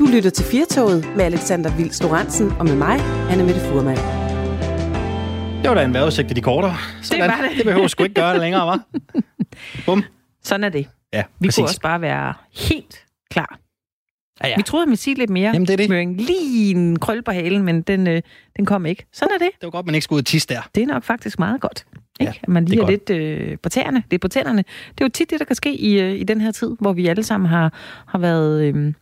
Du lytter til Firtoget med Alexander Vils og med mig, Anna Mette Furman. Det var da en vejrudsigt af de kortere. Sådan. Det var det. Det behøver sgu ikke gøre det længere, hva'? Bum. Sådan er det. Ja, Vi præcis. kunne også bare være helt klar. Ja, ja. Vi troede, han ville sige lidt mere. Jamen, det er det. Møring. Lige en krøl på halen, men den, øh, den kom ikke. Sådan er det. Det var godt, man ikke skulle ud og tisse der. Det er nok faktisk meget godt. Ikke? Ja, At man det lige er er, lidt øh, på tæerne, lidt på tænderne. Det er jo tit det, der kan ske i, øh, i den her tid, hvor vi alle sammen har, har været... Øh,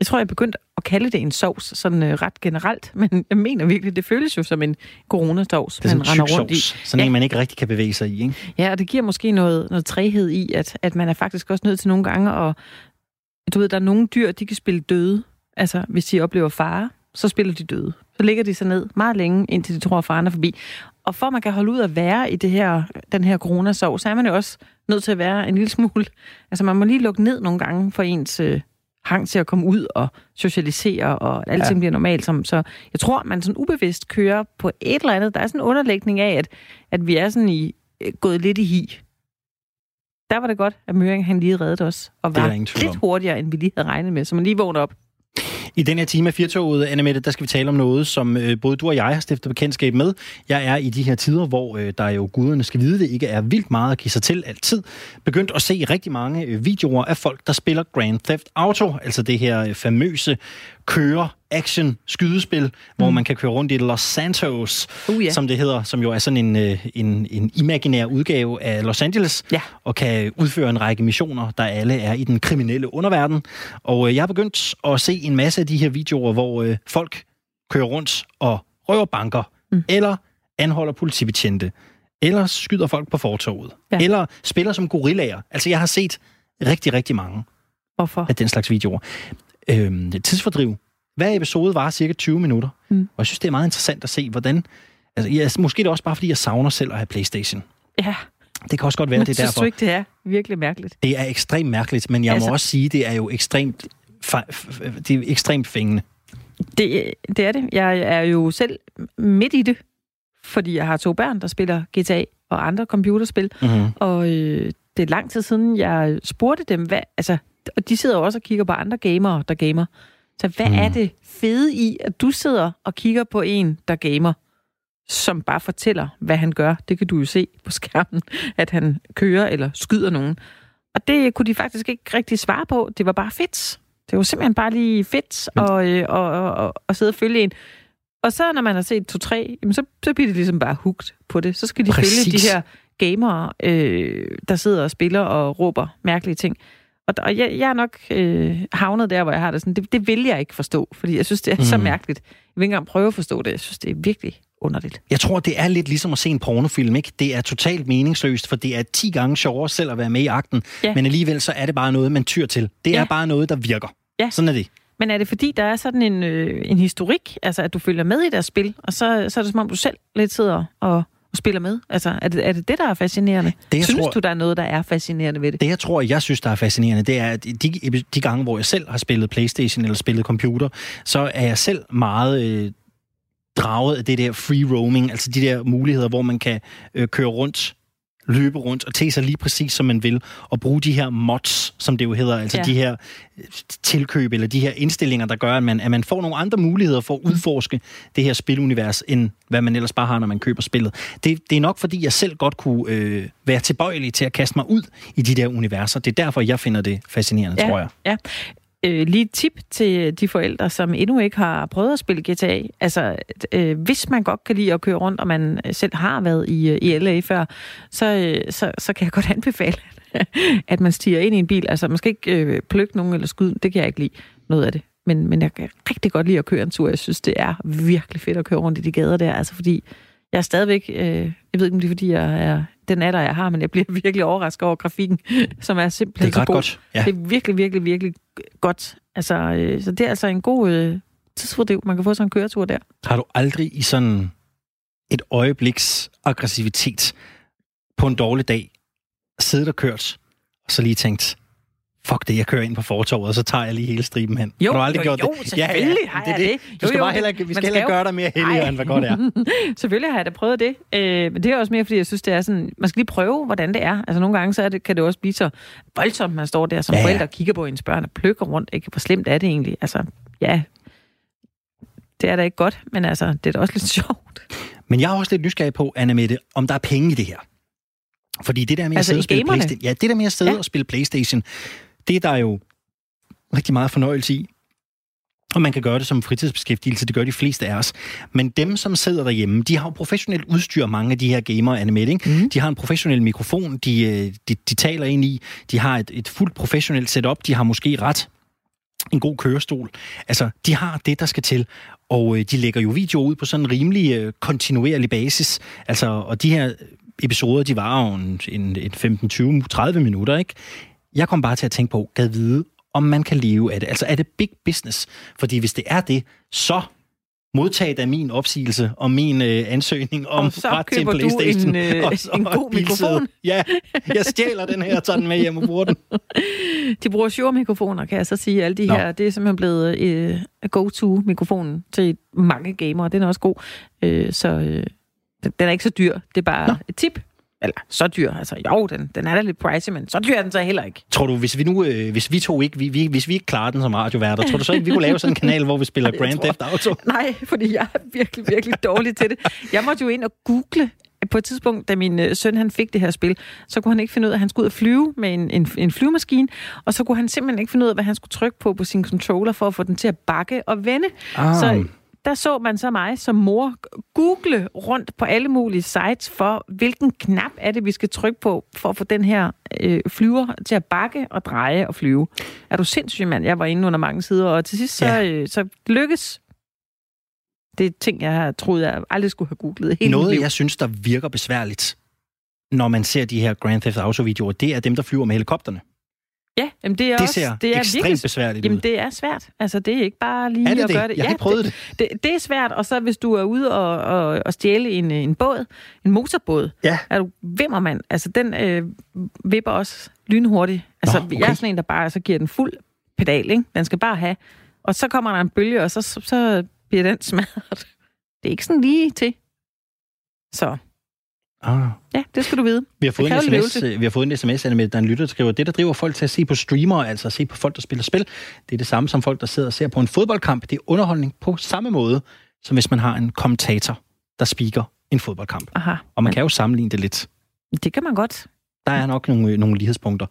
jeg tror, jeg er begyndt at kalde det en sovs, sådan øh, ret generelt, men jeg mener virkelig, det føles jo som en coronasovs, man render rundt i. sovs. Sådan Ja. en, man ikke rigtig kan bevæge sig i, ikke? Ja, og det giver måske noget, noget træhed i, at, at man er faktisk også nødt til nogle gange at... Du ved, der er nogle dyr, de kan spille døde. Altså, hvis de oplever fare, så spiller de døde. Så ligger de sig ned meget længe, indtil de tror, at faren er forbi. Og for at man kan holde ud at være i det her, den her coronasov, så er man jo også nødt til at være en lille smule... Altså, man må lige lukke ned nogle gange for ens øh, hang til at komme ud og socialisere, og alting Ja. bliver normalt. Som, så jeg tror, man sådan ubevidst kører på et eller andet. Der er sådan en underlægning af, at, at vi er sådan i, øh, gået lidt i hi. Der var det godt, at Møring han lige reddede os, og var lidt hurtigere, end vi lige havde regnet med, så man lige vågnede op. I den her time af Firtoget, Annemette, der skal vi tale om noget, som øh, både du og jeg har stiftet bekendtskab med. Jeg er i de her tider, hvor øh, der jo guderne skal vide det, ikke er vildt meget at give sig til altid. Begyndt at se rigtig mange øh, videoer af folk, der spiller Grand Theft Auto, altså det her øh, famøse køre action skydespil, mm. hvor man kan køre rundt i Los Santos, Uh, ja. som det hedder, som jo er sådan en, øh, en, en imaginær udgave af Los Angeles, Ja. og kan udføre en række missioner, der alle er i den kriminelle underverden. Og øh, jeg har begyndt at se en masse af de her videoer, hvor øh, folk kører rundt og røver banker, mm. eller anholder politibetjente, eller skyder folk på fortoget. Ja. eller spiller som gorillaer. Altså, jeg har set rigtig, rigtig mange Hvorfor? af den slags videoer. Øhm, tidsfordriv. Hver episode var cirka 20 minutter. Mm. Og jeg synes, det er meget interessant at se, hvordan... Altså, jeg, måske er det også bare, fordi jeg savner selv at have Playstation. Ja, Det kan også godt være, men det er synes derfor. du ikke, det er virkelig mærkeligt? Det er ekstremt mærkeligt, men jeg altså, må også sige, det er jo ekstremt, det er ekstremt fængende. Det, det er det. Jeg er jo selv midt i det, fordi jeg har to børn, der spiller GTA og andre computerspil. Mm-hmm. Og øh, det er lang tid siden, jeg spurgte dem, hvad, altså, og de sidder også og kigger på andre gamere, der gamer. Så hvad Mm. er det fede i, at du sidder og kigger på en, der gamer, som bare fortæller, hvad han gør? Det kan du jo se på skærmen, at han kører eller skyder nogen. Og det kunne de faktisk ikke rigtig svare på. Det var bare fedt. Det var simpelthen bare lige fedt at, øh, og, og, og, og sidde og følge en. Og så når man har set to-tre, jamen, så, så bliver de ligesom bare hugt på det. Så skal de Præcis. følge de her gamere, øh, der sidder og spiller og råber mærkelige ting. Og, og jeg, jeg er nok øh, havnet der, hvor jeg har det sådan, det, det vil jeg ikke forstå, fordi jeg synes, det er mm. så mærkeligt. Jeg vil ikke engang prøve at forstå det. Jeg synes, det er virkelig underligt. Jeg tror, det er lidt ligesom at se en pornofilm, ikke? Det er totalt meningsløst, for det er 10 gange sjovere selv at være med i akten, Ja. men alligevel så er det bare noget, man tyr til. Det er Ja. bare noget, der virker. Ja. Sådan er det. Men er det fordi, der er sådan en, øh, en historik, altså at du følger med i deres spil, og så, så er det som om, du selv lidt sidder og, og spiller med? Altså, er det, er det det, der er fascinerende? Det, jeg Synes tror- du, der er noget, der er fascinerende ved det? Det, jeg tror, jeg synes, der er fascinerende, det er, at de, de gange, hvor jeg selv har spillet Playstation eller spillet computer, så er jeg selv meget øh, draget af det der free roaming, altså de der muligheder, hvor man kan øh, køre rundt løbe rundt og tage sig lige præcis, som man vil, og bruge de her mods, som det jo hedder, altså ja. Ja. de her øh, tilkøb, eller de her indstillinger, der gør, at man, at man får nogle andre muligheder for at udforske det her spilunivers, end hvad man ellers bare har, når man køber spillet. Det, det er nok, fordi jeg selv godt kunne øh, være tilbøjelig til at kaste mig ud i de der universer. Det er derfor, jeg finder det fascinerende, tror jeg. Ja. Øh, lige et tip til de forældre, som endnu ikke har prøvet at spille GTA. Altså, øh, hvis man godt kan lide at køre rundt, og man selv har været i, øh, i LA før, så, øh, så, så kan jeg godt anbefale, at man stiger ind i en bil. Altså, man skal ikke øh, plukke nogen eller skyde. Det kan jeg ikke lide, noget af det. Men, men jeg kan rigtig godt lide at køre en tur. Jeg synes, det er virkelig fedt at køre rundt i de gader der. Altså, fordi jeg er stadigvæk... Øh, jeg ved ikke, om det er, fordi jeg er den alder, jeg har, men jeg bliver virkelig overrasket over grafikken, som er simpelthen Det er så god. godt. Ja. Det er virkelig, virkelig, virkelig godt. Altså, øh, så det er altså en god øh, tidsfordriv. Man kan få sådan en køretur der. Har du aldrig i sådan et øjebliks aggressivitet på en dårlig dag siddet og kørt, og så lige tænkt, fuck det, jeg kører ind på fortorvet, og så tager jeg lige hele striben hen. Jo, har du aldrig jo, gjort jo, det? selvfølgelig ja, ja, har jeg det. Du skal jo, bare heller, vi skal heller gøre dig mere heldig, end hvad godt er. selvfølgelig har jeg da prøvet det. Øh, men det er også mere, fordi jeg synes, det er sådan, man skal lige prøve, hvordan det er. Altså nogle gange, så er det, kan det også blive så voldsomt, man står der som ja. forældre og kigger på ens børn og plukker rundt. Ikke? Hvor slemt er det egentlig? Altså, ja, det er da ikke godt, men altså, det er da også lidt sjovt. Men jeg er også lidt nysgerrig på, Anna Mette, om der er penge i det her. Fordi det der med altså at sidde og spille Playstation, ja, det der med at sidde ja. og spille Playstation, det er der jo rigtig meget fornøjelse i. Og man kan gøre det som fritidsbeskæftigelse, det gør de fleste af os. Men dem, som sidder derhjemme, de har jo professionelt udstyr, mange af de her gamere, Anne Mette, mm. De har en professionel mikrofon, de, øh, de, de taler ind i. De har et, et fuldt professionelt setup. De har måske ret en god kørestol. Altså, de har det, der skal til. Og øh, de lægger jo videoer ud på sådan en rimelig øh, kontinuerlig basis. Altså, og de her episoder, de varer jo en, en, en 15, 20, 30 minutter, ikke? Jeg kom bare til at tænke på, gad vide, om man kan leve af det. Altså, er det big business? Fordi hvis det er det, så modtag da min opsigelse og min øh, ansøgning om og ret til en Playstation. en, øh, og så, en god mikrofon. Ja, jeg stjæler den her og tager den med hjem og bruger den. De bruger Shure-mikrofoner, kan jeg så sige. Alle de Nå. her, det er simpelthen blevet øh, go-to-mikrofonen til mange gamere. Den er også god. Øh, så øh, den er ikke så dyr. Det er bare Nå. et tip. Eller så dyr, altså jo, den, den er da lidt pricey, men så dyr er den så heller ikke. Tror du, hvis vi nu, øh, hvis vi to ikke, vi, vi, hvis vi ikke klarer den som radioværter, tror du så ikke, vi kunne lave sådan en kanal, hvor vi spiller Grand Theft Auto? Nej, fordi jeg er virkelig, virkelig dårlig til det. Jeg måtte jo ind og google på et tidspunkt, da min øh, søn han fik det her spil, så kunne han ikke finde ud af, at han skulle ud og flyve med en, en, en flyvemaskine, og så kunne han simpelthen ikke finde ud af, hvad han skulle trykke på på sin controller for at få den til at bakke og vende. Ah. Så der så man så mig som mor google rundt på alle mulige sites for, hvilken knap er det, vi skal trykke på, for at få den her øh, flyver til at bakke og dreje og flyve. Er du sindssyg, mand? Jeg var inde under mange sider, og til sidst så, ja. øh, så lykkes det er ting, jeg har troet, jeg aldrig skulle have googlet. Hele Noget, jeg synes, der virker besværligt, når man ser de her Grand Theft Auto-videoer, det er dem, der flyver med helikopterne. Ja, jamen det er det også... ser det er ekstremt virkelig, besværligt jamen ud. det er svært. Altså, det er ikke bare lige er det at det? gøre det. Jeg har ja, ikke prøvet det, det. det. Det er svært, og så hvis du er ude og, og, og stjæle en, en båd, en motorbåd, ja. er du vimmermand. Altså, den øh, vipper også lynhurtigt. Altså, Nå, okay. jeg er sådan en, der bare så giver den fuld pedal, ikke? Den skal bare have. Og så kommer der en bølge, og så, så, så bliver den smadret. Det er ikke sådan lige til. Så Ah. Ja, det skal du vide. Vi har fået, en sms, vi har fået en sms med, der er en lytter, der skriver, det, der driver folk til at se på streamere, altså at se på folk, der spiller spil, det er det samme som folk, der sidder og ser på en fodboldkamp. Det er underholdning på samme måde, som hvis man har en kommentator, der speaker en fodboldkamp. Aha, og man men... kan jo sammenligne det lidt. Det kan man godt. Der er nok nogle, nogle lighedspunkter.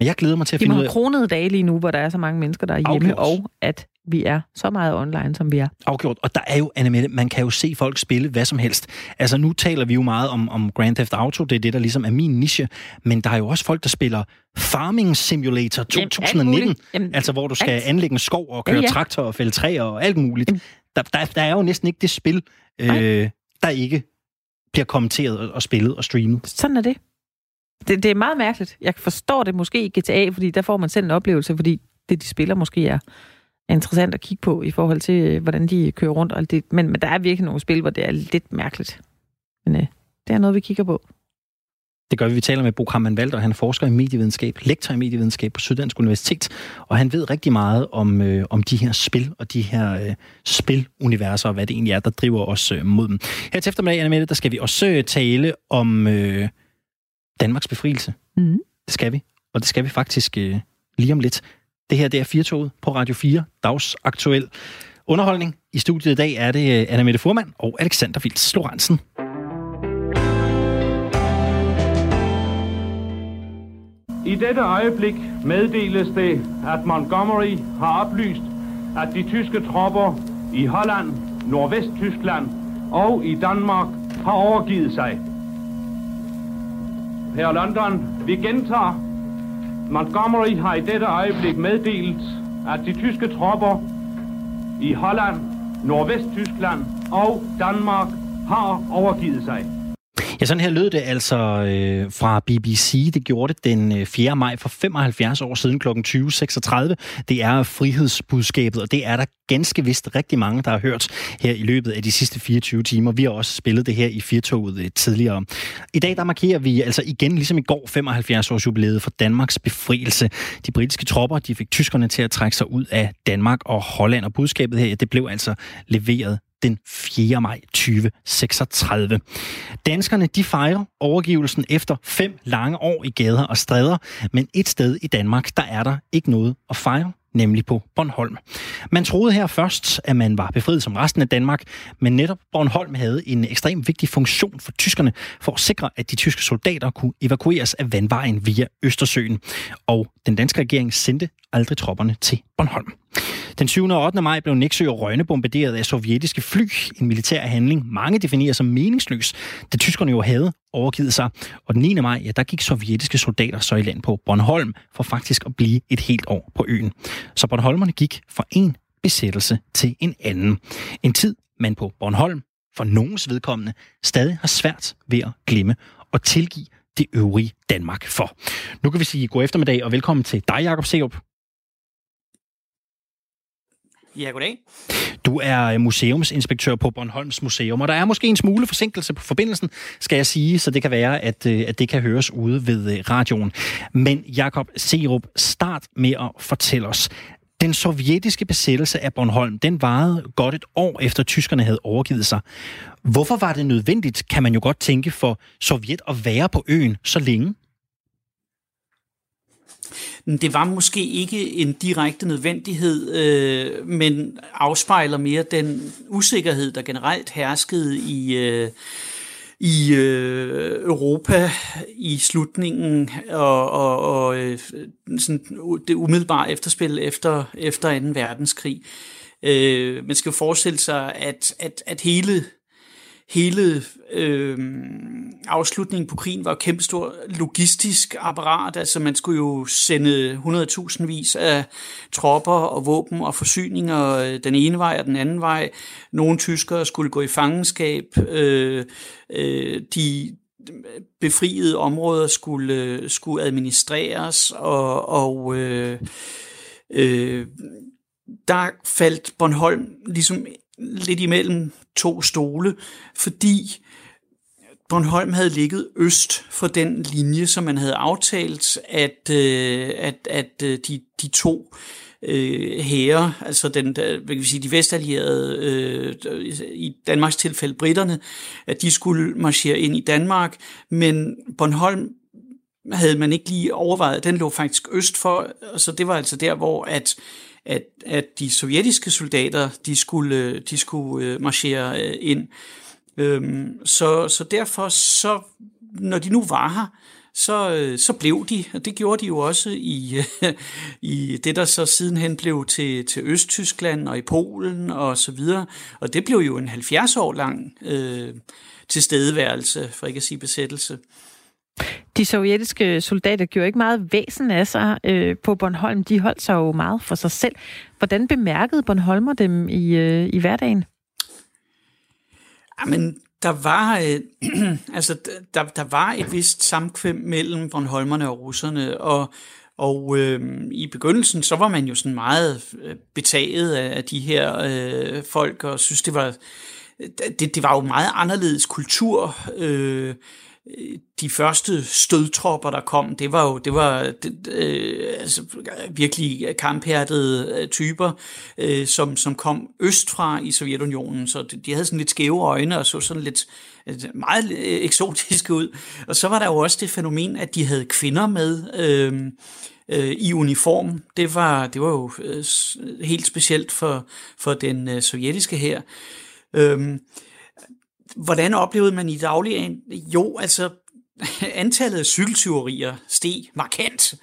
Men jeg glæder mig til at finde ud af... Har kronede dage lige nu, hvor der er så mange mennesker, der er hjemme, Afgjort. og at vi er så meget online, som vi er. Afgjort. Og der er jo, Annemette, man kan jo se folk spille hvad som helst. Altså nu taler vi jo meget om, om Grand Theft Auto, det er det, der ligesom er min niche, men der er jo også folk, der spiller Farming Simulator 2019, Jamen, Jamen, altså hvor du skal alt. anlægge en skov og køre ja, ja. traktor og fælde træer og alt muligt. Der, der, der er jo næsten ikke det spil, øh, der ikke bliver kommenteret og spillet og streamet. Sådan er det det. Det er meget mærkeligt. Jeg forstår det måske i GTA, fordi der får man selv en oplevelse, fordi det, de spiller, måske er interessant at kigge på i forhold til, øh, hvordan de kører rundt. Og alt det. Men, men der er virkelig nogle spil, hvor det er lidt mærkeligt. Men øh, det er noget, vi kigger på. Det gør vi. Vi taler med Bo Kramman Valder. Han er forsker i medievidenskab, lektor i medievidenskab på Syddansk Universitet, og han ved rigtig meget om, øh, om de her spil og de her øh, spiluniverser, og hvad det egentlig er, der driver os øh, mod dem. Her til eftermiddag, Anna Mette, der skal vi også øh, tale om øh, Danmarks befrielse. Mm. Det skal vi, og det skal vi faktisk øh, lige om lidt. Det her det er Firtoget på Radio 4, dagsaktuel underholdning. I studiet i dag er det øh, Anna Mette Furman og Alexander Vils Lorentzen. I dette øjeblik meddeles det, at Montgomery har oplyst, at de tyske tropper i Holland, Nordvest-Tyskland og i Danmark har overgivet sig. Her London, vi gentager, Montgomery har i dette øjeblik meddelt, at de tyske tropper i Holland, Nordvesttyskland og Danmark har overgivet sig. Ja, sådan her lød det altså øh, fra BBC. Det gjorde det den øh, 4. Maj for 75 år siden kl. 20.36. Det er frihedsbudskabet, og det er der ganske vist rigtig mange, der har hørt her i løbet af de sidste 24 timer. Vi har også spillet det her i Firtoget øh, tidligere. I dag der markerer vi altså igen, ligesom i går, 75 års jubilæet for Danmarks befrielse. De britiske tropper de fik tyskerne til at trække sig ud af Danmark og Holland, og budskabet her, det blev altså leveret den 4. maj 2036. Danskerne de fejrer overgivelsen efter fem lange år i gader og stræder, men et sted i Danmark, der er der ikke noget at fejre nemlig på Bornholm. Man troede her først, at man var befriet som resten af Danmark, men netop Bornholm havde en ekstremt vigtig funktion for tyskerne for at sikre, at de tyske soldater kunne evakueres af vandvejen via Østersøen. Og den danske regering sendte aldrig tropperne til Bornholm. Den 7. og 8. maj blev Nexø og Rønne bombarderet af sovjetiske fly. En militær handling, mange definerer som meningsløs, da tyskerne jo havde overgivet sig. Og den 9. maj, ja, der gik sovjetiske soldater så i land på Bornholm for faktisk at blive et helt år på øen. Så Bornholmerne gik fra en besættelse til en anden. En tid, man på Bornholm for nogens vedkommende stadig har svært ved at glemme og tilgive det øvrige Danmark for. Nu kan vi sige god eftermiddag og velkommen til dig, Jakob Seup. Ja, goddag. Du er øh, museumsinspektør på Bornholms Museum, og der er måske en smule forsinkelse på forbindelsen, skal jeg sige, så det kan være, at, øh, at det kan høres ude ved øh, radioen. Men Jakob Serup, start med at fortælle os. Den sovjetiske besættelse af Bornholm, den varede godt et år efter tyskerne havde overgivet sig. Hvorfor var det nødvendigt, kan man jo godt tænke, for Sovjet at være på øen så længe? Det var måske ikke en direkte nødvendighed, øh, men afspejler mere den usikkerhed, der generelt herskede i, øh, i øh, Europa i slutningen og, og, og øh, sådan det umiddelbare efterspil efter, efter 2. verdenskrig. Øh, man skal jo forestille sig, at, at, at hele hele øh, afslutningen på krigen var et kæmpestor logistisk apparat. Altså man skulle jo sende 100.000 vis af tropper og våben og forsyninger øh, den ene vej og den anden vej. Nogle tyskere skulle gå i fangenskab. Øh, øh, de befriede områder skulle, øh, skulle administreres, og, og øh, øh, der faldt Bornholm ligesom lidt imellem to stole, fordi Bornholm havde ligget øst for den linje, som man havde aftalt, at, øh, at, at øh, de, de to øh, hære, altså den, der, hvad kan vi sige, de vestallierede, øh, i Danmarks tilfælde britterne, at de skulle marchere ind i Danmark, men Bornholm havde man ikke lige overvejet, den lå faktisk øst for, så det var altså der, hvor at at, at de sovjetiske soldater, de skulle, de skulle øh, marchere øh, ind. Øhm, så, så derfor, så, når de nu var her, så, øh, så blev de, og det gjorde de jo også i, i det, der så sidenhen blev til, til Østtyskland og i Polen og så videre. Og det blev jo en 70 år lang øh, tilstedeværelse, for ikke at sige besættelse. De sovjetiske soldater gjorde ikke meget væsen af sig øh, på Bornholm. De holdt sig jo meget for sig selv. Hvordan bemærkede Bornholmer dem i, øh, i hverdagen? Jamen, der var, øh, altså, der, der var et vist samkvem mellem Bornholmerne og russerne, og, og øh, i begyndelsen, så var man jo sådan meget øh, betaget af de her øh, folk, og synes, det var, øh, det, det var jo meget anderledes kultur. Øh, de første stødtropper, der kom, det var jo det var det, øh, altså, virkelig kamphærdede øh, typer, øh, som, som kom østfra i Sovjetunionen, så de, de havde sådan lidt skæve øjne og så sådan lidt øh, meget øh, eksotiske ud. Og så var der jo også det fænomen, at de havde kvinder med øh, øh, i uniform. Det var, det var jo øh, helt specielt for, for den øh, sovjetiske her. Øh, Hvordan oplevede man i dagligdagen? Jo, altså antallet af cykeltyverier steg markant.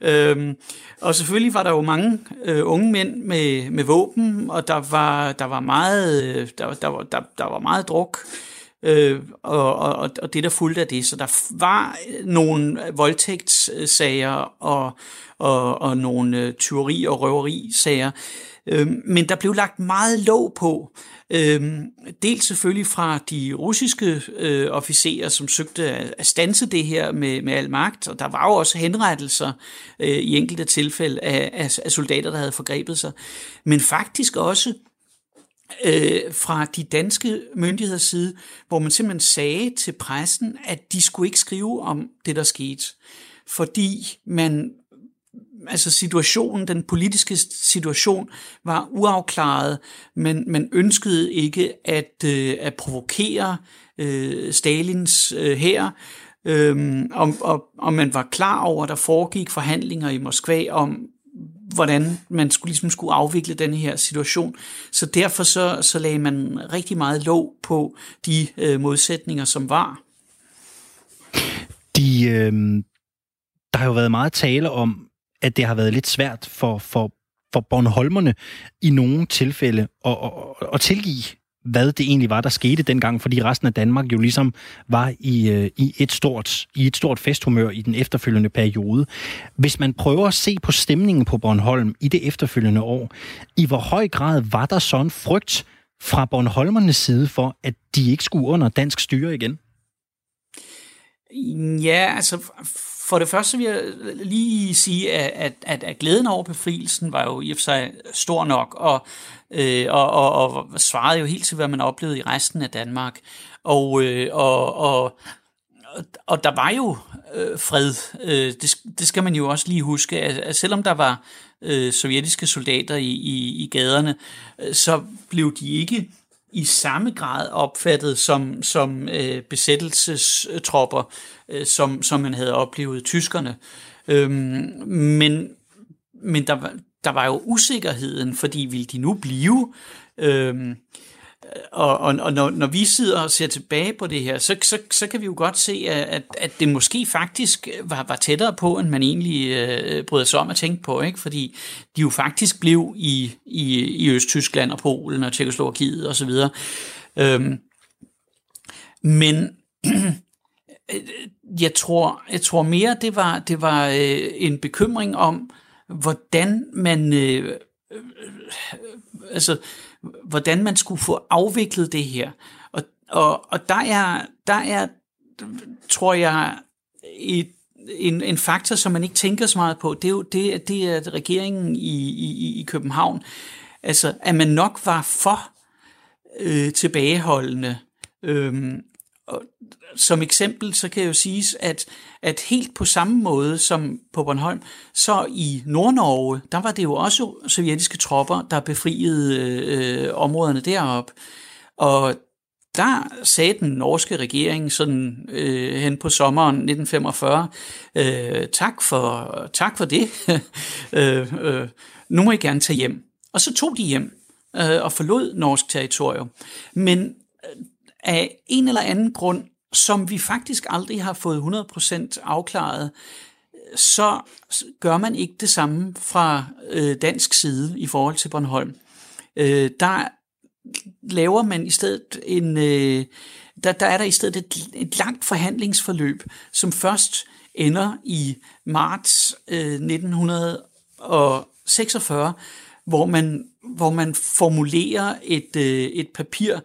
Øhm, og selvfølgelig var der jo mange øh, unge mænd med, med våben, og der var, der var meget, øh, der, der, var, der, der var meget druk. øh, og, og, og det, der fulgte af det. Så der var nogle voldtægtssager og, og, og nogle øh, tyveri- og røverisager, øh, men der blev lagt meget låg på, øh, Øhm, dels selvfølgelig fra de russiske øh, officerer, som søgte at, at stanse det her med, med al magt, og der var jo også henrettelser øh, i enkelte tilfælde af, af, af soldater, der havde forgrebet sig, men faktisk også øh, fra de danske myndigheders side, hvor man simpelthen sagde til pressen, at de skulle ikke skrive om det, der skete, fordi man altså situationen, den politiske situation var uafklaret, men man ønskede ikke at, øh, at provokere øh, Stalins øh, her, øhm, og, og, og man var klar over, at der foregik forhandlinger i Moskva om, hvordan man skulle, ligesom skulle afvikle den her situation. Så derfor så, så lagde man rigtig meget låg på de øh, modsætninger, som var. De, øh, der har jo været meget tale om, at det har været lidt svært for, for, for Bornholmerne i nogle tilfælde at, at, at tilgive hvad det egentlig var, der skete dengang, fordi resten af Danmark jo ligesom var i, øh, i, et, stort, i et stort festhumør i den efterfølgende periode. Hvis man prøver at se på stemningen på Bornholm i det efterfølgende år, i hvor høj grad var der sådan frygt fra Bornholmernes side for, at de ikke skulle under dansk styre igen? Ja, altså for det første vil jeg lige sige, at, at, at, glæden over befrielsen var jo i og for sig stor nok, og, øh, og, og, og svarede jo helt til, hvad man oplevede i resten af Danmark. Og, øh, og, og, og der var jo øh, fred. Øh, det, det skal man jo også lige huske, at, at selvom der var øh, sovjetiske soldater i, i, i gaderne, øh, så blev de ikke i samme grad opfattet som, som øh, besættelsestropper, øh, som, som man havde oplevet tyskerne. Øhm, men men der, der var jo usikkerheden, fordi ville de nu blive? Øhm, og, og, og når, når vi sidder og ser tilbage på det her, så, så, så kan vi jo godt se, at, at det måske faktisk var, var tættere på, end man egentlig øh, bryder sig om at tænke på, ikke? fordi de jo faktisk blev i, i, i Østtyskland og Polen og Tjekoslovakiet osv. Øhm, men jeg tror, jeg tror mere, det var, det var øh, en bekymring om, hvordan man øh, øh, altså hvordan man skulle få afviklet det her. Og, og, og der er, der er, tror jeg, et, en, en faktor, som man ikke tænker så meget på, det er jo det, det er at regeringen i, i, i København, altså at man nok var for øh, tilbageholdende. øh, og som eksempel, så kan jeg jo sige, at, at helt på samme måde som på Bornholm, så i Nordnorge, der var det jo også sovjetiske tropper, der befriede øh, områderne derop. Og der sagde den norske regering sådan øh, hen på sommeren 1945, øh, tak, for, tak for det, øh, øh, nu må I gerne tage hjem. Og så tog de hjem øh, og forlod norsk territorium. Men øh, af en eller anden grund, som vi faktisk aldrig har fået 100% afklaret, så gør man ikke det samme fra øh, dansk side i forhold til Bornholm. Øh, der laver man i stedet en, øh, der, der er der i stedet et, et langt forhandlingsforløb, som først ender i marts øh, 1946, hvor man, hvor man formulerer et, øh, et papir,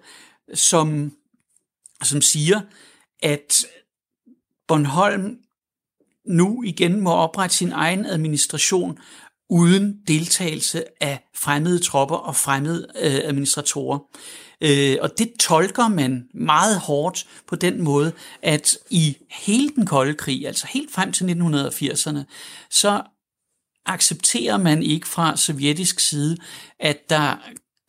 som, som siger, at Bornholm nu igen må oprette sin egen administration uden deltagelse af fremmede tropper og fremmede øh, administratorer. Øh, og det tolker man meget hårdt på den måde, at i hele den kolde krig, altså helt frem til 1980'erne, så accepterer man ikke fra sovjetisk side, at der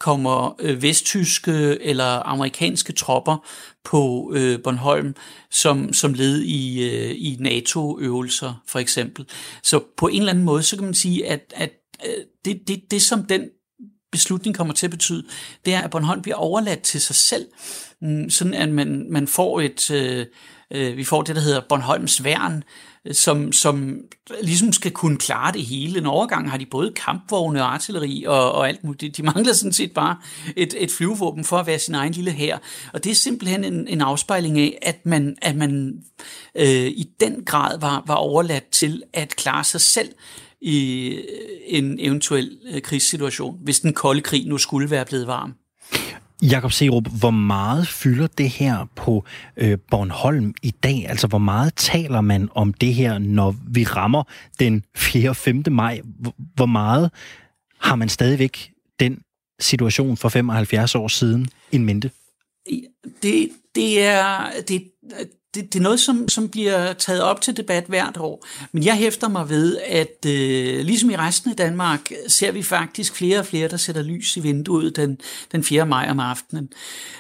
kommer øh, vesttyske eller amerikanske tropper på øh, Bornholm som, som led i, øh, i NATO-øvelser for eksempel. Så på en eller anden måde, så kan man sige, at, at øh, det, det, det som den beslutning kommer til at betyde, det er, at Bornholm bliver overladt til sig selv, mm, sådan at man, man får et, øh, Øh, vi får det, der hedder Bornholms Værn, øh, som, som ligesom skal kunne klare det hele. En overgang har de både kampvogne og artilleri og, og alt muligt. De mangler sådan set bare et, et flyvevåben for at være sin egen lille her. Og det er simpelthen en, en afspejling af, at man, at man øh, i den grad var, var overladt til at klare sig selv i øh, en eventuel øh, krigssituation, hvis den kolde krig nu skulle være blevet varm. Jakob Serup, hvor meget fylder det her på øh, Bornholm i dag? Altså, hvor meget taler man om det her, når vi rammer den 4. og 5. maj? Hvor meget har man stadigvæk den situation for 75 år siden en mente? Det, det, er, det, det, det er noget, som, som bliver taget op til debat hvert år. Men jeg hæfter mig ved, at øh, ligesom i resten af Danmark, ser vi faktisk flere og flere, der sætter lys i vinduet den, den 4. maj om aftenen.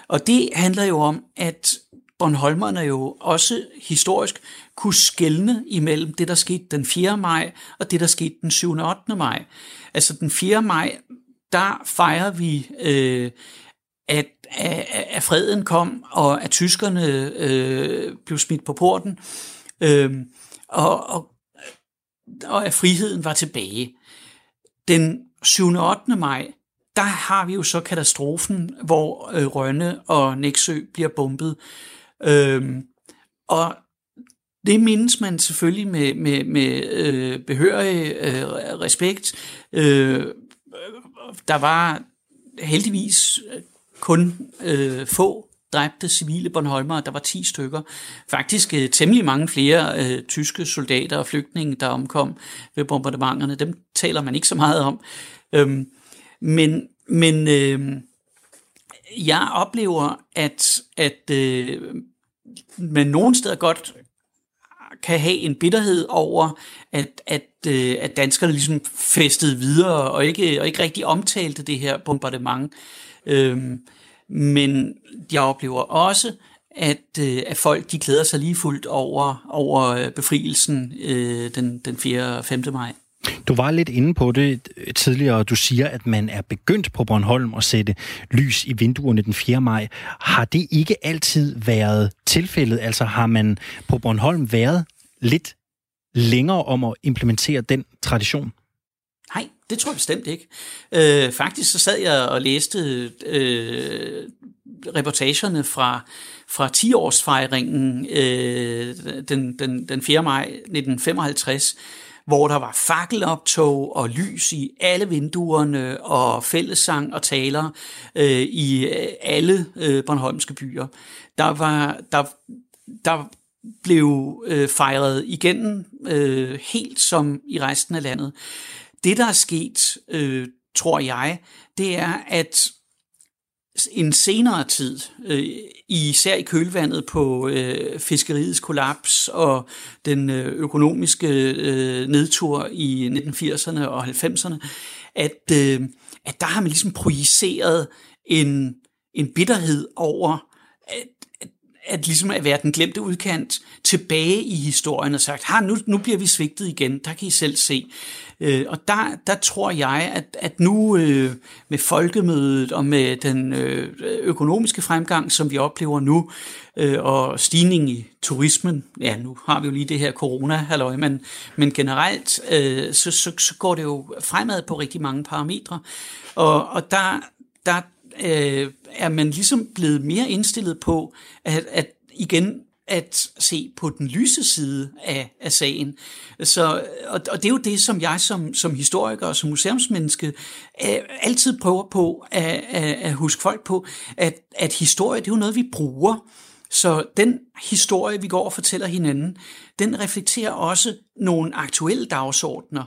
Og det handler jo om, at Bornholmerne jo også historisk kunne skelne imellem det, der skete den 4. maj, og det, der skete den 7. og 8. maj. Altså den 4. maj, der fejrer vi øh, at, at, at freden kom, og at tyskerne øh, blev smidt på porten, øh, og, og, og at friheden var tilbage. Den 7. og 8. maj, der har vi jo så katastrofen, hvor øh, Rønne og Næksø bliver bombet. Øh, og det mindes man selvfølgelig med, med, med øh, behørig øh, respekt. Øh, der var heldigvis kun øh, få dræbte civile Bornholmere, der var 10 stykker. Faktisk øh, temmelig mange flere øh, tyske soldater og flygtninge, der omkom ved bombardementerne. Dem taler man ikke så meget om. Øhm, men men øh, jeg oplever, at, at øh, man nogle steder godt kan have en bitterhed over, at, at, øh, at danskerne ligesom festede videre og ikke, og ikke rigtig omtalte det her bombardement. Øhm, men jeg oplever også, at, øh, at folk de glæder sig lige fuldt over, over øh, befrielsen øh, den, den 4. og 5. maj. Du var lidt inde på det øh, tidligere, og du siger, at man er begyndt på Bornholm at sætte lys i vinduerne den 4. maj. Har det ikke altid været tilfældet? Altså har man på Bornholm været lidt længere om at implementere den tradition? Nej, det tror jeg bestemt ikke. Øh, faktisk så sad jeg og læste øh, reportagerne fra, fra 10-årsfejringen øh, den, den, den 4. maj 1955, hvor der var fakkeloptog og lys i alle vinduerne og fællessang og taler øh, i øh, alle øh, Bornholmske byer. Der var der, der blev øh, fejret igen øh, helt som i resten af landet. Det, der er sket, øh, tror jeg, det er, at en senere tid, øh, især i kølvandet på øh, fiskeriets kollaps og den øh, økonomiske øh, nedtur i 1980'erne og 90'erne, at, øh, at der har man ligesom projiceret en, en bitterhed over, at, ligesom at være den glemte udkant tilbage i historien og sagt, har nu, nu bliver vi svigtet igen, der kan I selv se. Øh, og der, der tror jeg, at, at nu øh, med folkemødet og med den øh, økonomiske fremgang, som vi oplever nu, øh, og stigningen i turismen, ja, nu har vi jo lige det her corona halløj, men, men generelt, øh, så, så, så går det jo fremad på rigtig mange parametre. Og, og der, der øh, er man ligesom blevet mere indstillet på, at, at igen at se på den lyse side af, af sagen. Så, og, og det er jo det, som jeg som, som historiker og som museumsmenneske øh, altid prøver på at, at, at huske folk på, at, at historie, det er jo noget, vi bruger. Så den historie, vi går og fortæller hinanden, den reflekterer også nogle aktuelle dagsordner.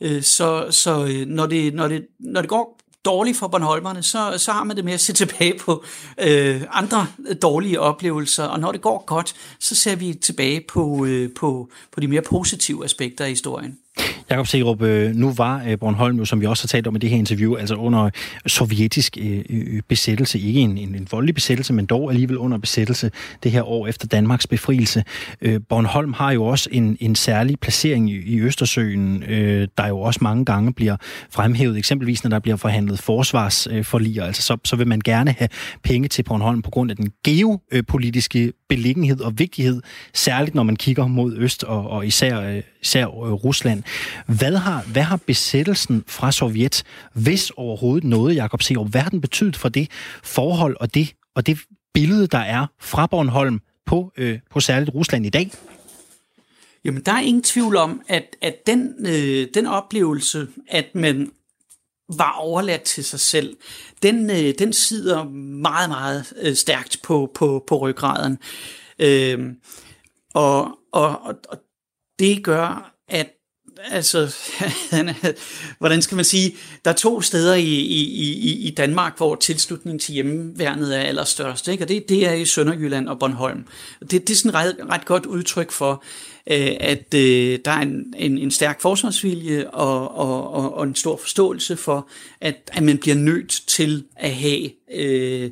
Øh, så, så øh, når, det, når, det, når det går dårligt for Bornholmerne, så, så har man det med at se tilbage på øh, andre dårlige oplevelser, og når det går godt, så ser vi tilbage på, øh, på, på de mere positive aspekter af historien. Jakob Serup, øh, nu var øh, Bornholm jo, som vi også har talt om i det her interview, altså under sovjetisk øh, besættelse. Ikke en, en, en voldelig besættelse, men dog alligevel under besættelse det her år efter Danmarks befrielse. Bornholm har jo også en, en særlig placering i, i Østersøen, der jo også mange gange bliver fremhævet. Eksempelvis når der bliver forhandlet forsvarsforlier, altså så, så vil man gerne have penge til Bornholm på grund af den geopolitiske beliggenhed og vigtighed, særligt når man kigger mod øst og, og især, især Rusland. Hvad har, hvad har besættelsen fra Sovjet, hvis overhovedet noget, Jakob Serup, hvad har den betydet for det forhold og det, og det billede, der er fra Bornholm på, øh, på særligt Rusland i dag? Jamen, der er ingen tvivl om, at, at den, øh, den oplevelse, at man var overladt til sig selv, den, øh, den sidder meget, meget øh, stærkt på, på, på ryggraden. Øh, og, og, og, og det gør, at altså, hvordan skal man sige, der er to steder i, i, i, i Danmark, hvor tilslutningen til hjemmeværnet er allerstørst, ikke? og det, det er i Sønderjylland og Bornholm. Det, det er sådan ret, ret godt udtryk for, øh, at øh, der er en, en, en stærk forsvarsvilje og, og, og, og en stor forståelse for, at, at man bliver nødt til at have øh,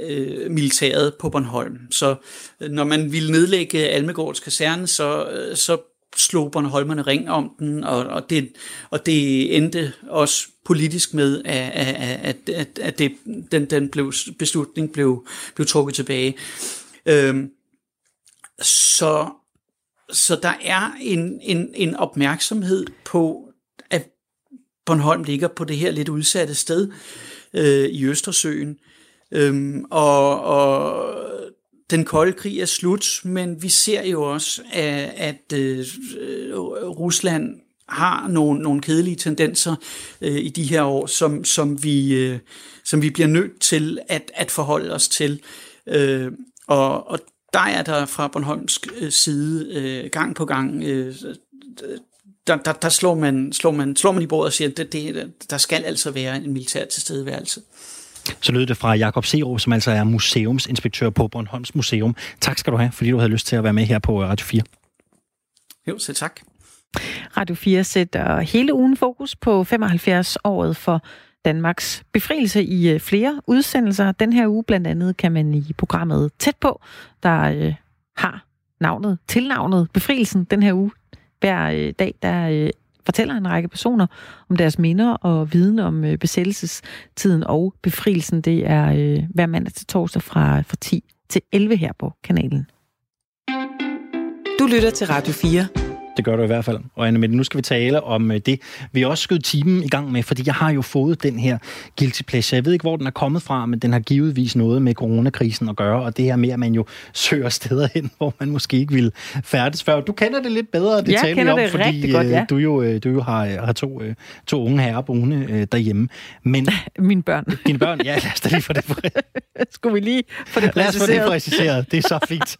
øh, militæret på Bornholm. Så øh, når man ville nedlægge Almegårds kaserne, så, øh, så slog Bornholmerne ring om den, og, og, det, og det endte også politisk med, at, at, at, at det, den, den blev, beslutning blev, blev trukket tilbage. Øhm, så, så der er en, en, en opmærksomhed på, at Bornholm ligger på det her lidt udsatte sted øh, i Østersøen. Øhm, og, og den kolde krig er slut, men vi ser jo også, at, at øh, Rusland har nogle, nogle kedelige tendenser øh, i de her år, som, som, vi, øh, som vi bliver nødt til at, at forholde os til. Øh, og, og der er der fra Bornholmsk øh, side øh, gang på gang øh, der, der, der slår, man, slår, man, slår man i bordet og siger, at det, det, der skal altså være en militær tilstedeværelse. Så lød det fra Jakob Serup, som altså er museumsinspektør på Bornholms Museum. Tak skal du have, fordi du havde lyst til at være med her på Radio 4. Jo, selv tak. Radio 4 sætter hele ugen fokus på 75-året for Danmarks befrielse i øh, flere udsendelser. Den her uge blandt andet kan man i programmet Tæt på, der øh, har navnet, tilnavnet Befrielsen den her uge. Hver øh, dag, der øh, fortæller en række personer om deres minder og viden om øh, besættelsestiden og befrielsen. Det er øh, hver mandag til torsdag fra, fra 10 til 11 her på kanalen. Du lytter til Radio 4. Det gør du i hvert fald. Og Anne, men nu skal vi tale om øh, det. Vi har også skødt timen i gang med, fordi jeg har jo fået den her guilty pleasure. Jeg ved ikke, hvor den er kommet fra, men den har givetvis noget med coronakrisen at gøre, og det her med, at man jo søger steder hen, hvor man måske ikke ville færdes før. Du kender det lidt bedre, det jeg taler vi om, det fordi godt, ja. Øh, du jo, øh, du jo har, har to, to unge herrer boende derhjemme. Men, Mine børn. Dine børn, ja, lad os da lige få det Skulle vi lige få det præciseret? Lad os få det præciseret. Det er så fint.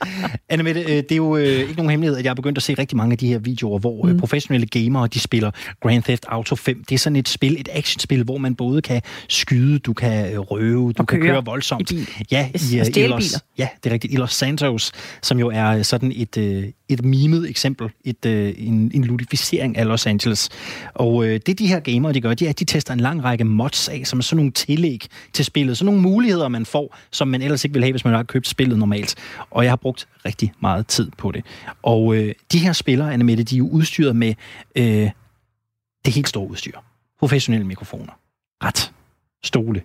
Anne Mette, det er jo ikke nogen hemmelighed, at jeg har begyndt at se rigtig mange af de her videoer, hvor øh, mm. professionelle gamere, de spiller Grand Theft Auto 5. Det er sådan et spil, et actionspil, hvor man både kan skyde, du kan øh, røve, du og kan køre, køre voldsomt. I Ja, i, i Los, ja, det er rigtigt. I Los Santos, som jo er sådan et, et mimet eksempel, et, en, en ludificering af Los Angeles. Og det de her gamere, de gør, det er, at de tester en lang række mods af, som er sådan nogle tillæg til spillet. Sådan nogle muligheder, man får, som man ellers ikke ville have, hvis man har købt spillet normalt. Og jeg har brugt rigtig meget tid på det. Og øh, de her spillere, Anne Mette, de er jo udstyret med øh, det helt store udstyr. Professionelle mikrofoner. Ret. Stole.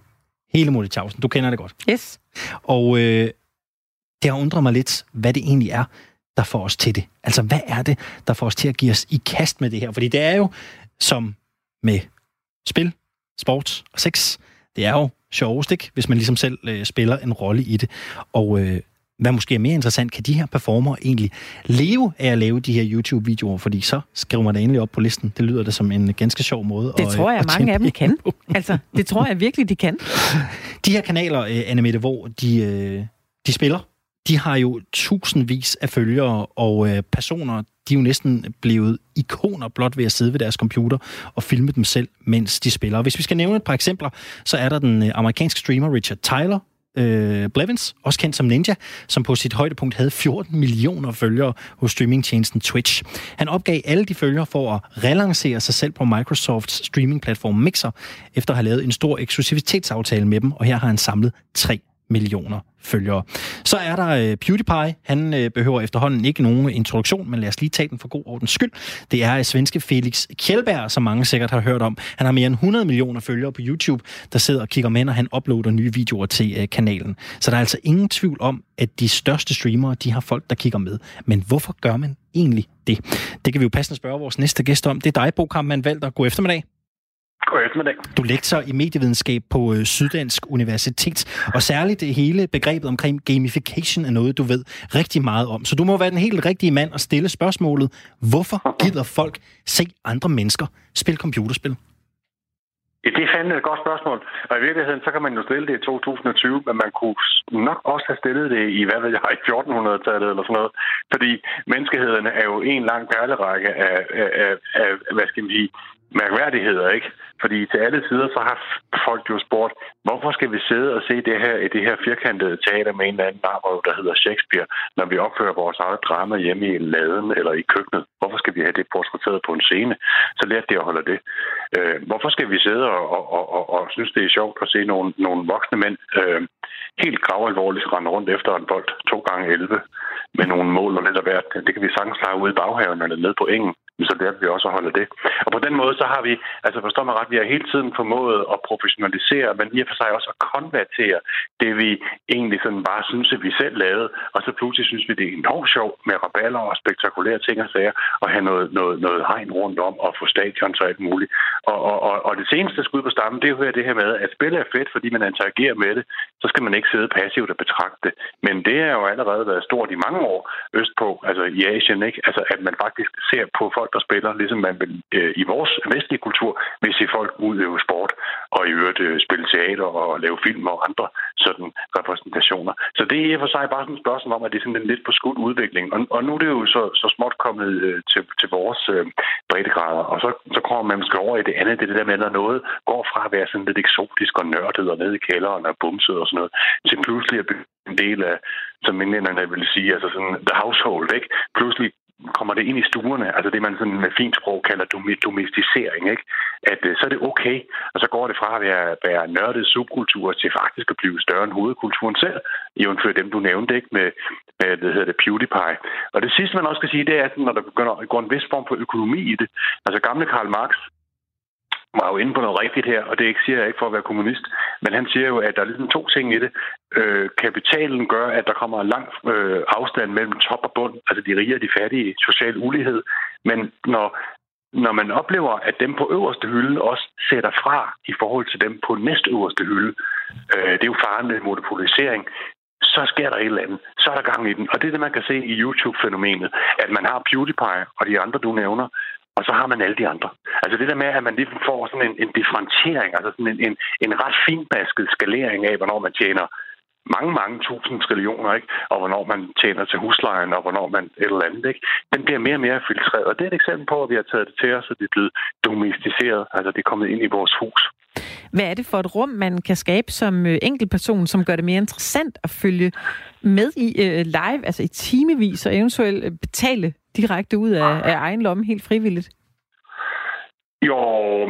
Hele Molletjavsen. Du kender det godt. Yes. Og øh, det har undret mig lidt, hvad det egentlig er, der får os til det. Altså, hvad er det, der får os til at give os i kast med det her? Fordi det er jo, som med spil, sport og sex, det er jo sjovest, ikke? hvis man ligesom selv øh, spiller en rolle i det. Og øh, hvad måske er mere interessant, kan de her performer egentlig leve af at lave de her YouTube-videoer? Fordi så skriver man det endelig op på listen. Det lyder det som en ganske sjov måde. Det at, tror jeg, at mange af dem kan. Altså, det tror jeg virkelig, de kan. De her kanaler, øh, Annemette, hvor de, øh, de spiller, de har jo tusindvis af følgere og øh, personer, de er jo næsten blevet ikoner blot ved at sidde ved deres computer og filme dem selv, mens de spiller. Og hvis vi skal nævne et par eksempler, så er der den øh, amerikanske streamer Richard Tyler, øh, Blevins, også kendt som Ninja, som på sit højdepunkt havde 14 millioner følgere hos streamingtjenesten Twitch. Han opgav alle de følgere for at relancere sig selv på Microsofts streamingplatform Mixer, efter at have lavet en stor eksklusivitetsaftale med dem, og her har han samlet 3 millioner følgere. Så er der øh, PewDiePie. Han øh, behøver efterhånden ikke nogen introduktion, men lad os lige tage den for god ordens skyld. Det er øh, svenske Felix Kjellberg, som mange sikkert har hørt om. Han har mere end 100 millioner følgere på YouTube, der sidder og kigger med, når han uploader nye videoer til øh, kanalen. Så der er altså ingen tvivl om, at de største streamere, de har folk, der kigger med. Men hvorfor gør man egentlig det? Det kan vi jo passende spørge vores næste gæst om. Det er dig, Bo Kampmann at gå eftermiddag. God eftermiddag. Du lektor i medievidenskab på øh, Syddansk Universitet, og særligt det hele begrebet omkring gamification er noget, du ved rigtig meget om. Så du må være den helt rigtige mand at stille spørgsmålet, hvorfor gider folk se andre mennesker spille computerspil? Det er fandme et godt spørgsmål. Og i virkeligheden, så kan man jo stille det i 2020, men man kunne nok også have stillet det i, hvad ved jeg, i 1400-tallet eller sådan noget. Fordi menneskeheden er jo en lang perlerække af, af, af, af hvad skal man sige, mærkværdigheder, ikke? Fordi til alle sider, så har folk jo spurgt, hvorfor skal vi sidde og se det her i det her firkantede teater med en eller anden narmod, der hedder Shakespeare, når vi opfører vores eget drama hjemme i laden eller i køkkenet? Hvorfor skal vi have det portrætteret på en scene? Så lærte det at holde det. Øh, hvorfor skal vi sidde og, og, og, og, og synes, det er sjovt at se nogle, nogle voksne mænd øh, helt gravalvorligt rende rundt efter en bold to gange 11 med nogle mål og lidt af hvert. Det kan vi sagtens klare ude i baghaven eller nede på engen så lærte vi også at holde det. Og på den måde, så har vi, altså forstår mig ret, vi har hele tiden formået at professionalisere, men i og for sig også at konvertere det, vi egentlig sådan bare synes, at vi selv lavede, og så pludselig synes vi, det er enormt sjovt med raballer og spektakulære ting og sager, og have noget, noget, noget hegn rundt om og få stadion og alt muligt. Og, og, og, og det seneste skud på stammen, det er jo det her med, at spillet er fedt, fordi man interagerer med det, så skal man ikke sidde passivt og betragte det. Men det er jo allerede været stort i mange år østpå, altså i Asien, ikke? Altså at man faktisk ser på folk, der spiller, ligesom man vil øh, i vores vestlige kultur, vil se folk udøve sport og i øvrigt øh, spille teater og lave film og andre sådan repræsentationer. Så det er i for sig bare sådan et spørgsmål om, at det er sådan en lidt på skudt udvikling. Og, og nu er det jo så, så småt kommet øh, til, til vores øh, breddegrader, og så, så kommer man måske over i det andet, det, det der med, når noget går fra at være sådan lidt eksotisk og nørdet og nede i kælderen og bumset og sådan noget, til pludselig at blive en del af, som englænderne vil sige, altså sådan the household, ikke? Pludselig kommer det ind i stuerne, altså det man sådan med fint sprog kalder domesticering, ikke? at øh, så er det okay, og så går det fra at være, være nørdet subkultur til faktisk at blive større end hovedkulturen selv, jævnført dem, du nævnte, ikke? Med, øh, med det hedder det, PewDiePie. Og det sidste, man også skal sige, det er, at når der begynder at gå en vis form for økonomi i det, altså gamle Karl Marx, var jo inde på noget rigtigt her, og det siger jeg ikke for at være kommunist, men han siger jo, at der er ligesom to ting i det. Øh, kapitalen gør, at der kommer en lang øh, afstand mellem top og bund, altså de rige og de fattige, social ulighed. Men når, når man oplever, at dem på øverste hylde også sætter fra i forhold til dem på næstøverste hylde, øh, det er jo faren med monopolisering, så sker der et eller andet. Så er der gang i den. Og det er det, man kan se i YouTube-fænomenet, at man har PewDiePie og de andre, du nævner, og så har man alle de andre. Altså det der med, at man lige får sådan en, en differentiering, altså sådan en, en, en ret finbasket skalering af, hvornår man tjener mange, mange tusind trillioner, ikke? og hvornår man tjener til huslejen, og hvornår man et eller andet. Ikke? Den bliver mere og mere filtreret, og det er et eksempel på, at vi har taget det til os, og det er blevet domesticeret, altså det er kommet ind i vores hus. Hvad er det for et rum, man kan skabe som øh, enkeltperson, som gør det mere interessant at følge med i øh, live, altså i timevis, og eventuelt øh, betale direkte ud af, af egen lomme helt frivilligt? Jo,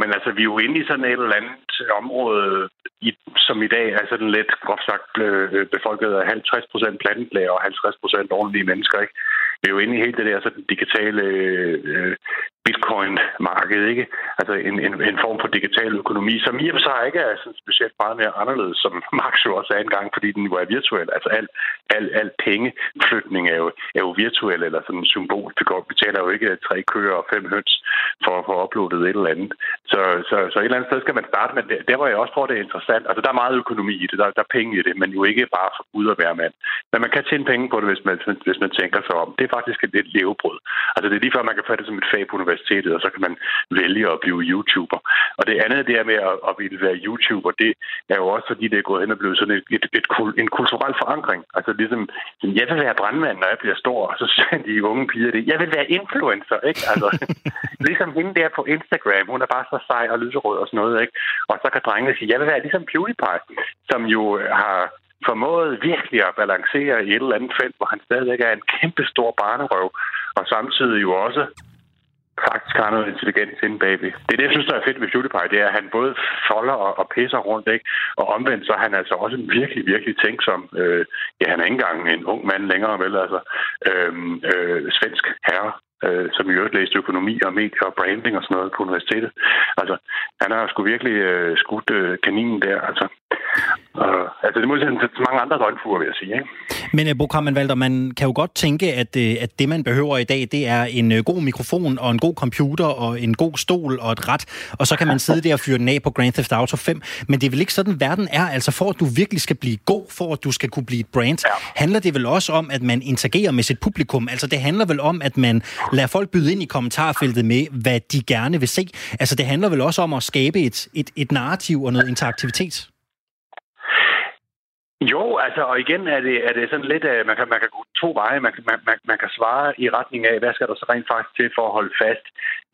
men altså, vi er jo inde i sådan et eller andet område, i, som i dag er sådan lidt, groft sagt, øh, befolket af 50 procent plantelager og 50 procent ordentlige mennesker, ikke? Vi er jo inde i hele det der sådan digitale øh, bitcoin-marked, ikke? Altså en, en, en form for digital økonomi, som i og for sig ikke er sådan specielt meget mere anderledes, som Marx jo også er engang, fordi den jo er virtuel. Altså al, al, al pengeflytning er jo, er jo virtuel eller sådan en symbol. Vi betaler jo ikke tre køer og fem høns for at få uploadet et eller andet. Så, så, så et eller andet sted skal man starte, men der, hvor jeg også tror, det er interessant. Altså der er meget økonomi i det, der, der er penge i det, men jo ikke bare for Gud at være mand. Men man kan tjene penge på det, hvis man, hvis man tænker sig om. Det er faktisk et, lidt levebrød. Altså det er lige før, man kan få det som et fag på universitetet, og så kan man vælge at blive YouTuber. Og det andet, det er med at, at ville være YouTuber, det er jo også fordi, det er gået hen og blevet sådan et, et, et, et, en kulturel forankring. Altså ligesom, jeg vil være brandmand, når jeg bliver stor, og så siger de unge piger det. Jeg vil være influencer, ikke? Altså, ligesom hende der på Instagram, hun er bare så sej og lyserød og sådan noget, ikke? Og så kan drengene sige, jeg vil være ligesom PewDiePie, som jo øh, har formået virkelig at balancere i et eller andet felt, hvor han stadigvæk er en kæmpe stor barnerøv, og samtidig jo også faktisk har noget intelligens inde bagved. Det er det, jeg synes, der er fedt ved PewDiePie, det er, at han både folder og, og pisser rundt, ikke? Og omvendt, så er han altså også en virkelig, virkelig tænksom. Øh, ja, han er ikke engang en ung mand længere, vel? Altså, øh, øh, svensk herre, øh, som i øvrigt læste økonomi og medier og branding og sådan noget på universitetet. Altså, han har sgu virkelig øh, skudt øh, kaninen der, altså. Og, altså, det må til mange andre døgnfuger, vil jeg sige, ikke? Men uh, Bo Kammenvalder, man kan jo godt tænke, at, uh, at det, man behøver i dag, det er en uh, god mikrofon og en god computer og en god stol og et ret, og så kan man sidde der og fyre den af på Grand Theft Auto 5. Men det er vel ikke sådan, verden er. Altså, for at du virkelig skal blive god, for at du skal kunne blive et brand, ja. handler det vel også om, at man interagerer med sit publikum. Altså, det handler vel om, at man Lad folk byde ind i kommentarfeltet med, hvad de gerne vil se. Altså, det handler vel også om at skabe et, et, et narrativ og noget interaktivitet. Jo, altså, og igen er det, er det sådan lidt, at man kan, man kan gå to veje. Man, man, man, man kan svare i retning af, hvad skal der så rent faktisk til for at holde fast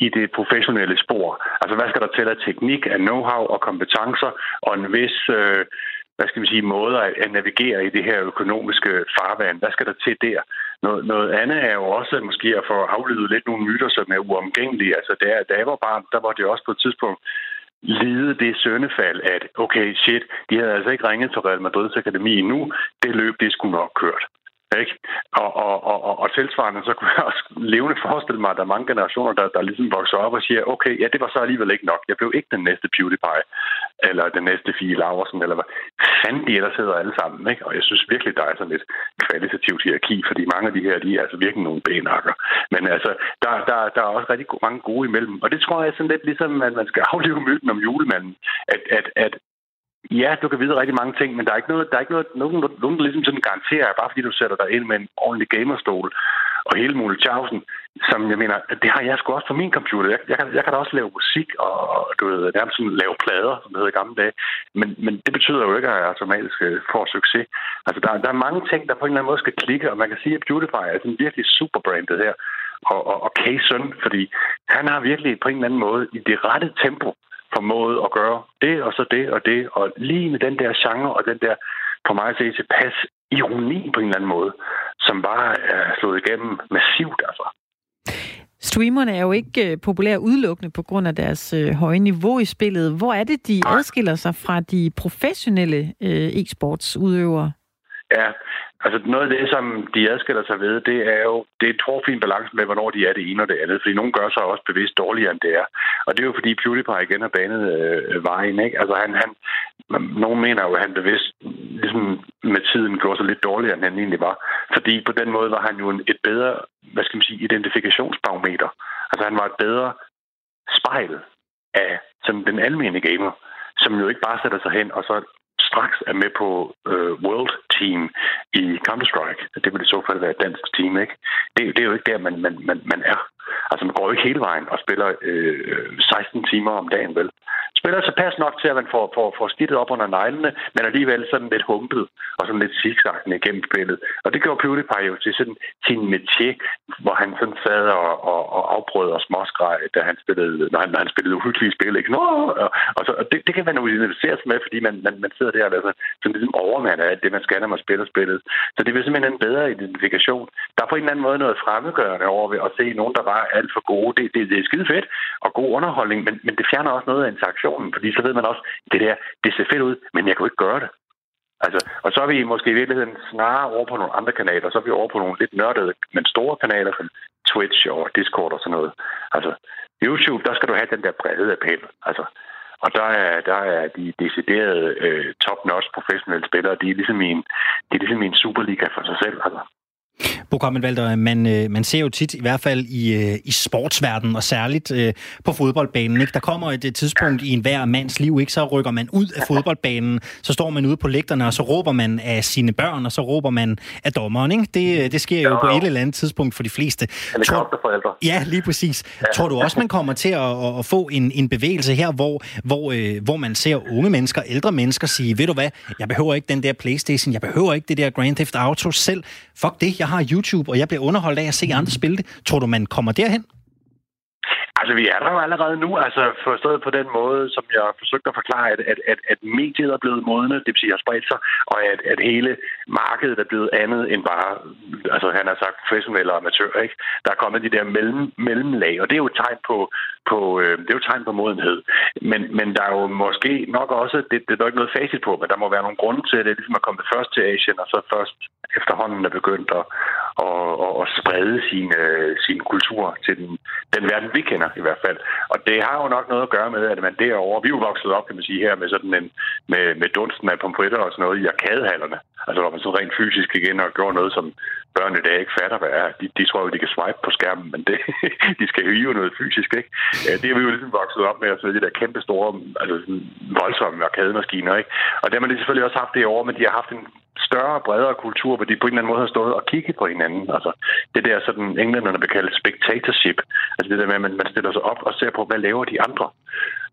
i det professionelle spor? Altså, hvad skal der til af teknik, af know-how og kompetencer og en vis, øh, hvad skal vi sige, måder at navigere i det her økonomiske farvand? Hvad skal der til der? Noget, noget andet er jo også måske at få afledet lidt nogle myter, som er uomgængelige. Altså, da, da jeg var barn, der var det også på et tidspunkt lide det søndefald, at okay, shit, de havde altså ikke ringet til Real Madrid's akademi endnu. Det løb, det skulle nok kørt. Ikke? Og, og, og, og, og tilsvarende, så kunne jeg også levende forestille mig, at der er mange generationer, der, der ligesom vokser op og siger, okay, ja, det var så alligevel ikke nok. Jeg blev ikke den næste PewDiePie, eller den næste Fie Laversen, eller hvad fanden de ellers hedder alle sammen. Ikke? Og jeg synes virkelig, der er sådan et kvalitativt hierarki, fordi mange af de her, de er altså virkelig nogle benakker. Men altså, der, der, der er også rigtig mange gode imellem. Og det tror jeg er sådan lidt ligesom, at man skal aflive myten om julemanden. At, at, at Ja, du kan vide rigtig mange ting, men der er ikke noget, der er ikke noget, nogen, nogen der ligesom sådan garanterer, bare fordi du sætter dig ind med en ordentlig gamerstol og hele muligt tjavsen, som jeg mener, det har jeg sgu også på min computer. Jeg, jeg, kan, jeg kan da også lave musik og, du ved, nærmest sådan lave plader, som det hedder i gamle dage. Men, men det betyder jo ikke, at jeg automatisk øh, får succes. Altså, der, der er mange ting, der på en eller anden måde skal klikke, og man kan sige, at Beautify er sådan virkelig superbrandet her. Og, og, og Kayson, fordi han har virkelig på en eller anden måde i det rette tempo formået at gøre det, og så det, og det, og lige med den der genre, og den der, for mig at se, tilpas ironi på en eller anden måde, som bare er slået igennem massivt, altså. Streamerne er jo ikke øh, populære udelukkende på grund af deres øh, høje niveau i spillet. Hvor er det, de adskiller sig fra de professionelle øh, e-sportsudøvere? Ja, Altså noget af det, som de adskiller sig ved, det er jo, det er et fin balance med, hvornår de er det ene og det andet. Fordi nogen gør sig også bevidst dårligere, end det er. Og det er jo fordi PewDiePie igen har banet øh, vejen. Ikke? Altså han, han, nogen mener jo, at han bevidst ligesom med tiden gjorde sig lidt dårligere, end han egentlig var. Fordi på den måde var han jo en, et bedre, hvad skal man sige, identifikationsbarometer. Altså han var et bedre spejl af som den almindelige gamer, som jo ikke bare sætter sig hen og så straks er med på øh, World Team i Counter-Strike. Det vil i så fald være et dansk team, ikke? Det, det er jo ikke der, man, man, man, man er. Altså, man går jo ikke hele vejen og spiller øh, 16 timer om dagen, vel? Spiller så pas nok til, at man får, får, får skidtet op under neglene, men alligevel sådan lidt humpet og sådan lidt zigzagende igennem spillet. Og det gjorde PewDiePie jo til sådan sin en métier, hvor han sådan sad og, og, og afbrød og småskreg, da han spillede, når han, når han spillede uhyggelige spil. Ikke? Nå! Og, og, så, og det, det, kan man jo identificere sig med, fordi man, man, man sidder der og lader sådan ligesom overmand af det, man skal, når man spiller spillet. Så det er simpelthen en bedre identifikation. Der er på en eller anden måde noget fremmedgørende over ved at se nogen, der var alt for gode. Det, det, det er skide fedt og god underholdning, men, men det fjerner også noget af interaktionen, fordi så ved man også, det der, det ser fedt ud, men jeg kan jo ikke gøre det. Altså, og så er vi måske i virkeligheden snarere over på nogle andre kanaler. Så er vi over på nogle lidt nørdede, men store kanaler som Twitch og Discord og sådan noget. Altså, YouTube, der skal du have den der brede appel. Altså, og der er, der er de deciderede øh, top-notch professionelle spillere, de er ligesom i en, de er ligesom i en superliga for sig selv. Altså. Valder, man, øh, man ser jo tit, i hvert fald i, øh, i sportsverdenen, og særligt øh, på fodboldbanen, ikke? der kommer et, et tidspunkt i enhver mands liv, ikke? så rykker man ud af fodboldbanen, så står man ude på lægterne, og så råber man af sine børn, og så råber man af dommeren. Ikke? Det, det sker jo, jo på et eller andet tidspunkt for de fleste. Tror, ja, lige præcis. Ja. Tror du også, man kommer til at, at, at få en, en bevægelse her, hvor, hvor, øh, hvor man ser unge mennesker, ældre mennesker sige, ved du hvad, jeg behøver ikke den der Playstation, jeg behøver ikke det der Grand Theft Auto selv. Fuck det, jeg har YouTube, og jeg bliver underholdt af at se andre spille det. Tror du, man kommer derhen? Altså, vi er der jo allerede nu, altså forstået på den måde, som jeg forsøgte at forklare, at, at, at, at mediet er blevet modne, det vil sige, har spredt sig, og at, at hele markedet er blevet andet end bare, altså han har sagt professionelle og amatør, ikke? Der er kommet de der mellem, mellemlag, og det er jo et tegn på, på øh, det er jo et tegn på modenhed. Men, men der er jo måske nok også, det, det er der ikke noget facit på, men der må være nogle grunde til, at det ligesom er kommet først til Asien, og så først efterhånden er begyndt at, at, at, at sprede sin, øh, sin kultur til den, den verden, vi kender i hvert fald. Og det har jo nok noget at gøre med, at man derovre, vi er jo vokset op, kan man sige, her med sådan en, med, med dunsten af pomfritter og sådan noget i arkadehallerne. Altså hvor man så rent fysisk igen og gjorde noget, som børn i dag ikke fatter, hvad er. De, de tror jo, de kan swipe på skærmen, men det, de skal hive noget fysisk, ikke? Det er vi jo ligesom vokset op med, altså de der kæmpe store, altså voldsomme arkademaskiner, ikke? Og det har man selvfølgelig også haft det år, men de har haft en større, bredere kultur, hvor de på en eller anden måde har stået og kigget på hinanden. Altså, det der sådan, englænderne vil kalde spectatorship. Altså det der med, at man, man stiller sig op og ser på, hvad laver de andre.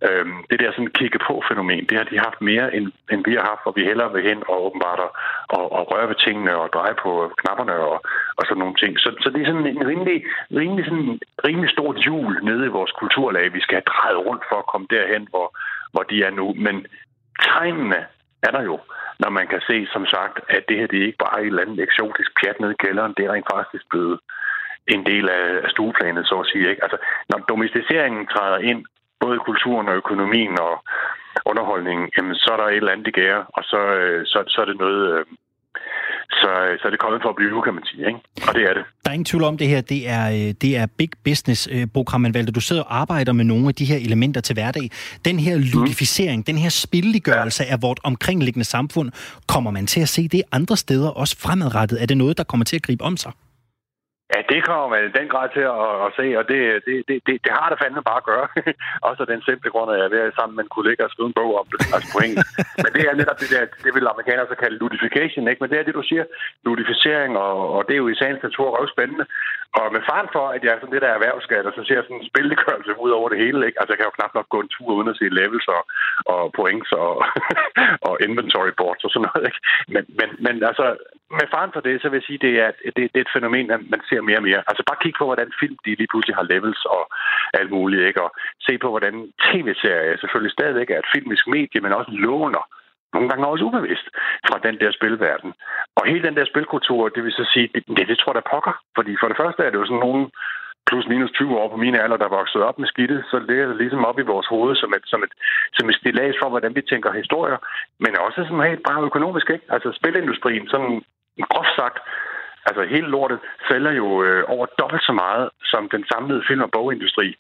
Øhm, det der sådan kigge på fænomen, det har de haft mere, end, end vi har haft, hvor vi hellere vil hen og åbenbart og, og, og røre ved tingene og dreje på knapperne og, og sådan nogle ting. Så, så det er sådan en rimelig, rimelig, sådan, rimelig stort hjul nede i vores kulturlag, vi skal have drejet rundt for at komme derhen, hvor, hvor de er nu. Men tegnene er der jo når man kan se, som sagt, at det her det er ikke bare et eller andet eksotisk pjat nede i kælderen, det er rent faktisk blevet en del af stueplanet, så at sige. Ikke? Altså, når domesticeringen træder ind, både kulturen og økonomien og underholdningen, jamen, så er der et eller andet, det gærer, og så, øh, så, så er det noget, øh, øh, så, så er det kommet for at blive, kan man sige. Ikke? Og det er det. Der er ingen tvivl om det her. Det er, øh, det er big business-program, man valgte. Du sidder og arbejder med nogle af de her elementer til hverdag. Den her ludificering, mm. den her spilliggørelse ja. af vort omkringliggende samfund, kommer man til at se det andre steder også fremadrettet? Er det noget, der kommer til at gribe om sig? Det kommer man i den grad til at, at se, og det, det, det, det, det har det fandme bare at gøre. Også af den simple grund, at jeg er ved sammen med en kollega og skrive en bog om det, altså på engelsk. Men det er netop det der, det vil amerikanere så kalde ludification, ikke? Men det er det, du siger, ludificering, og, og det er jo i sagens natur også spændende. Og med faren for, at jeg er sådan det der erhvervsskat, og så ser jeg sådan en spillegørelse ud over det hele, ikke? Altså jeg kan jo knap nok gå en tur uden at se levels og, og points og, og inventory boards og sådan noget, ikke? Men, men, men altså, med faren for det, så vil jeg sige, det er, det, det er et fænomen, man ser mere og mere. Altså bare kig på, hvordan film de lige pludselig har levels og alt muligt, ikke? Og se på, hvordan tv-serier selvfølgelig stadigvæk er et filmisk medie, men også låner nogle gange også ubevidst fra den der spilverden. Og hele den der spilkultur, det vil så sige, det, det, det tror jeg, der pokker. Fordi for det første er det jo sådan nogle plus minus 20 år på mine alder, der vokset op med skidtet, så det er ligesom op i vores hoved som et, som et, som et stilas for, hvordan vi tænker historier, men også sådan helt bare økonomisk, ikke? Altså spilindustrien, sådan groft sagt, altså hele lortet sælger jo øh, over dobbelt så meget som den samlede film- og bogindustri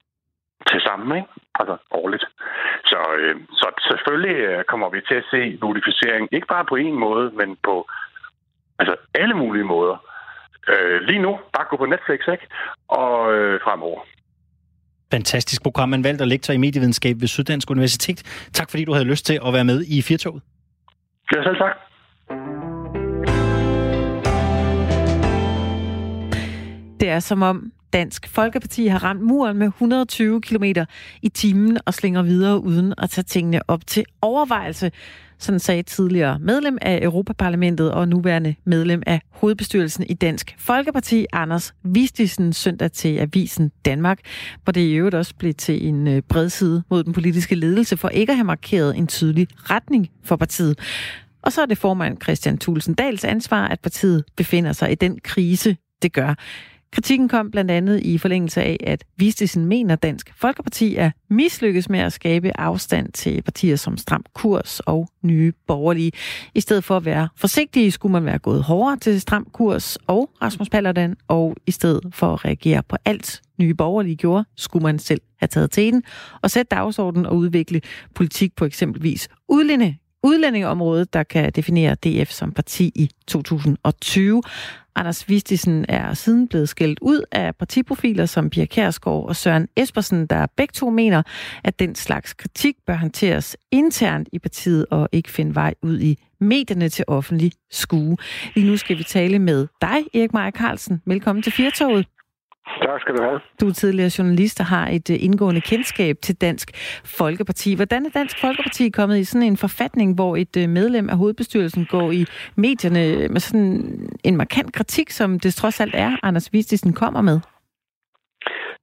til sammen, ikke? Altså årligt. Så, øh, så selvfølgelig øh, kommer vi til at se notificering, ikke bare på en måde, men på altså alle mulige måder. Øh, lige nu, bare gå på Netflix, ikke? Og øh, fremover. Fantastisk program. Man valgte at lektor i medievidenskab ved Syddansk Universitet. Tak fordi du havde lyst til at være med i Firtoget. Ja, selv tak. Det er som om Dansk Folkeparti har ramt muren med 120 km i timen og slinger videre uden at tage tingene op til overvejelse. Sådan sagde tidligere medlem af Europaparlamentet og nuværende medlem af hovedbestyrelsen i Dansk Folkeparti, Anders Vistisen, søndag til Avisen Danmark, hvor det i øvrigt også blev til en øh, bredside mod den politiske ledelse for ikke at have markeret en tydelig retning for partiet. Og så er det formand Christian Tulsendals ansvar, at partiet befinder sig i den krise, det gør. Kritikken kom blandt andet i forlængelse af, at Vistisen mener, at Dansk Folkeparti er mislykkes med at skabe afstand til partier som Stram Kurs og Nye Borgerlige. I stedet for at være forsigtige, skulle man være gået hårdere til Stram Kurs og Rasmus Paludan, og i stedet for at reagere på alt, Nye Borgerlige gjorde, skulle man selv have taget til den og sætte dagsordenen og udvikle politik på eksempelvis udlændinge, udlændingeområdet, der kan definere DF som parti i 2020. Anders Vistisen er siden blevet skældt ud af partiprofiler som Pia Kærsgaard og Søren Espersen, der begge to mener, at den slags kritik bør håndteres internt i partiet og ikke finde vej ud i medierne til offentlig skue. Lige nu skal vi tale med dig, Erik Maja Carlsen. Velkommen til Firtoget. Tak skal du have. Du er tidligere journalist og har et øh, indgående kendskab til Dansk Folkeparti. Hvordan er Dansk Folkeparti kommet i sådan en forfatning, hvor et øh, medlem af hovedbestyrelsen går i medierne med sådan en markant kritik, som det trods alt er, Anders Vistisen kommer med?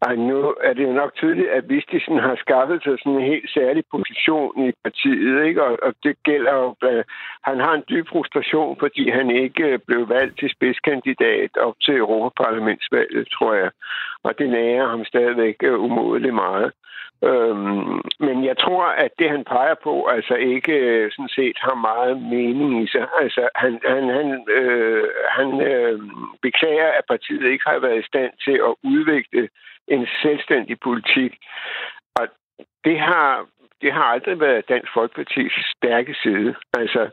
Ej, nu er det jo nok tydeligt, at Vistisen har skaffet sig sådan en helt særlig position i partiet, ikke? Og, og det gælder jo... Han har en dyb frustration, fordi han ikke øh, blev valgt til spidskandidat op til Europaparlamentsvalget, tror jeg. Og det nærer ham stadigvæk øh, umådeligt meget. Øhm, men jeg tror, at det, han peger på, altså ikke øh, sådan set har meget mening i sig. Altså, han, han, han, øh, han øh, beklager, at partiet ikke har været i stand til at udvikle en selvstændig politik. Og det har, det har aldrig været Dansk Folkepartis stærke side. Altså,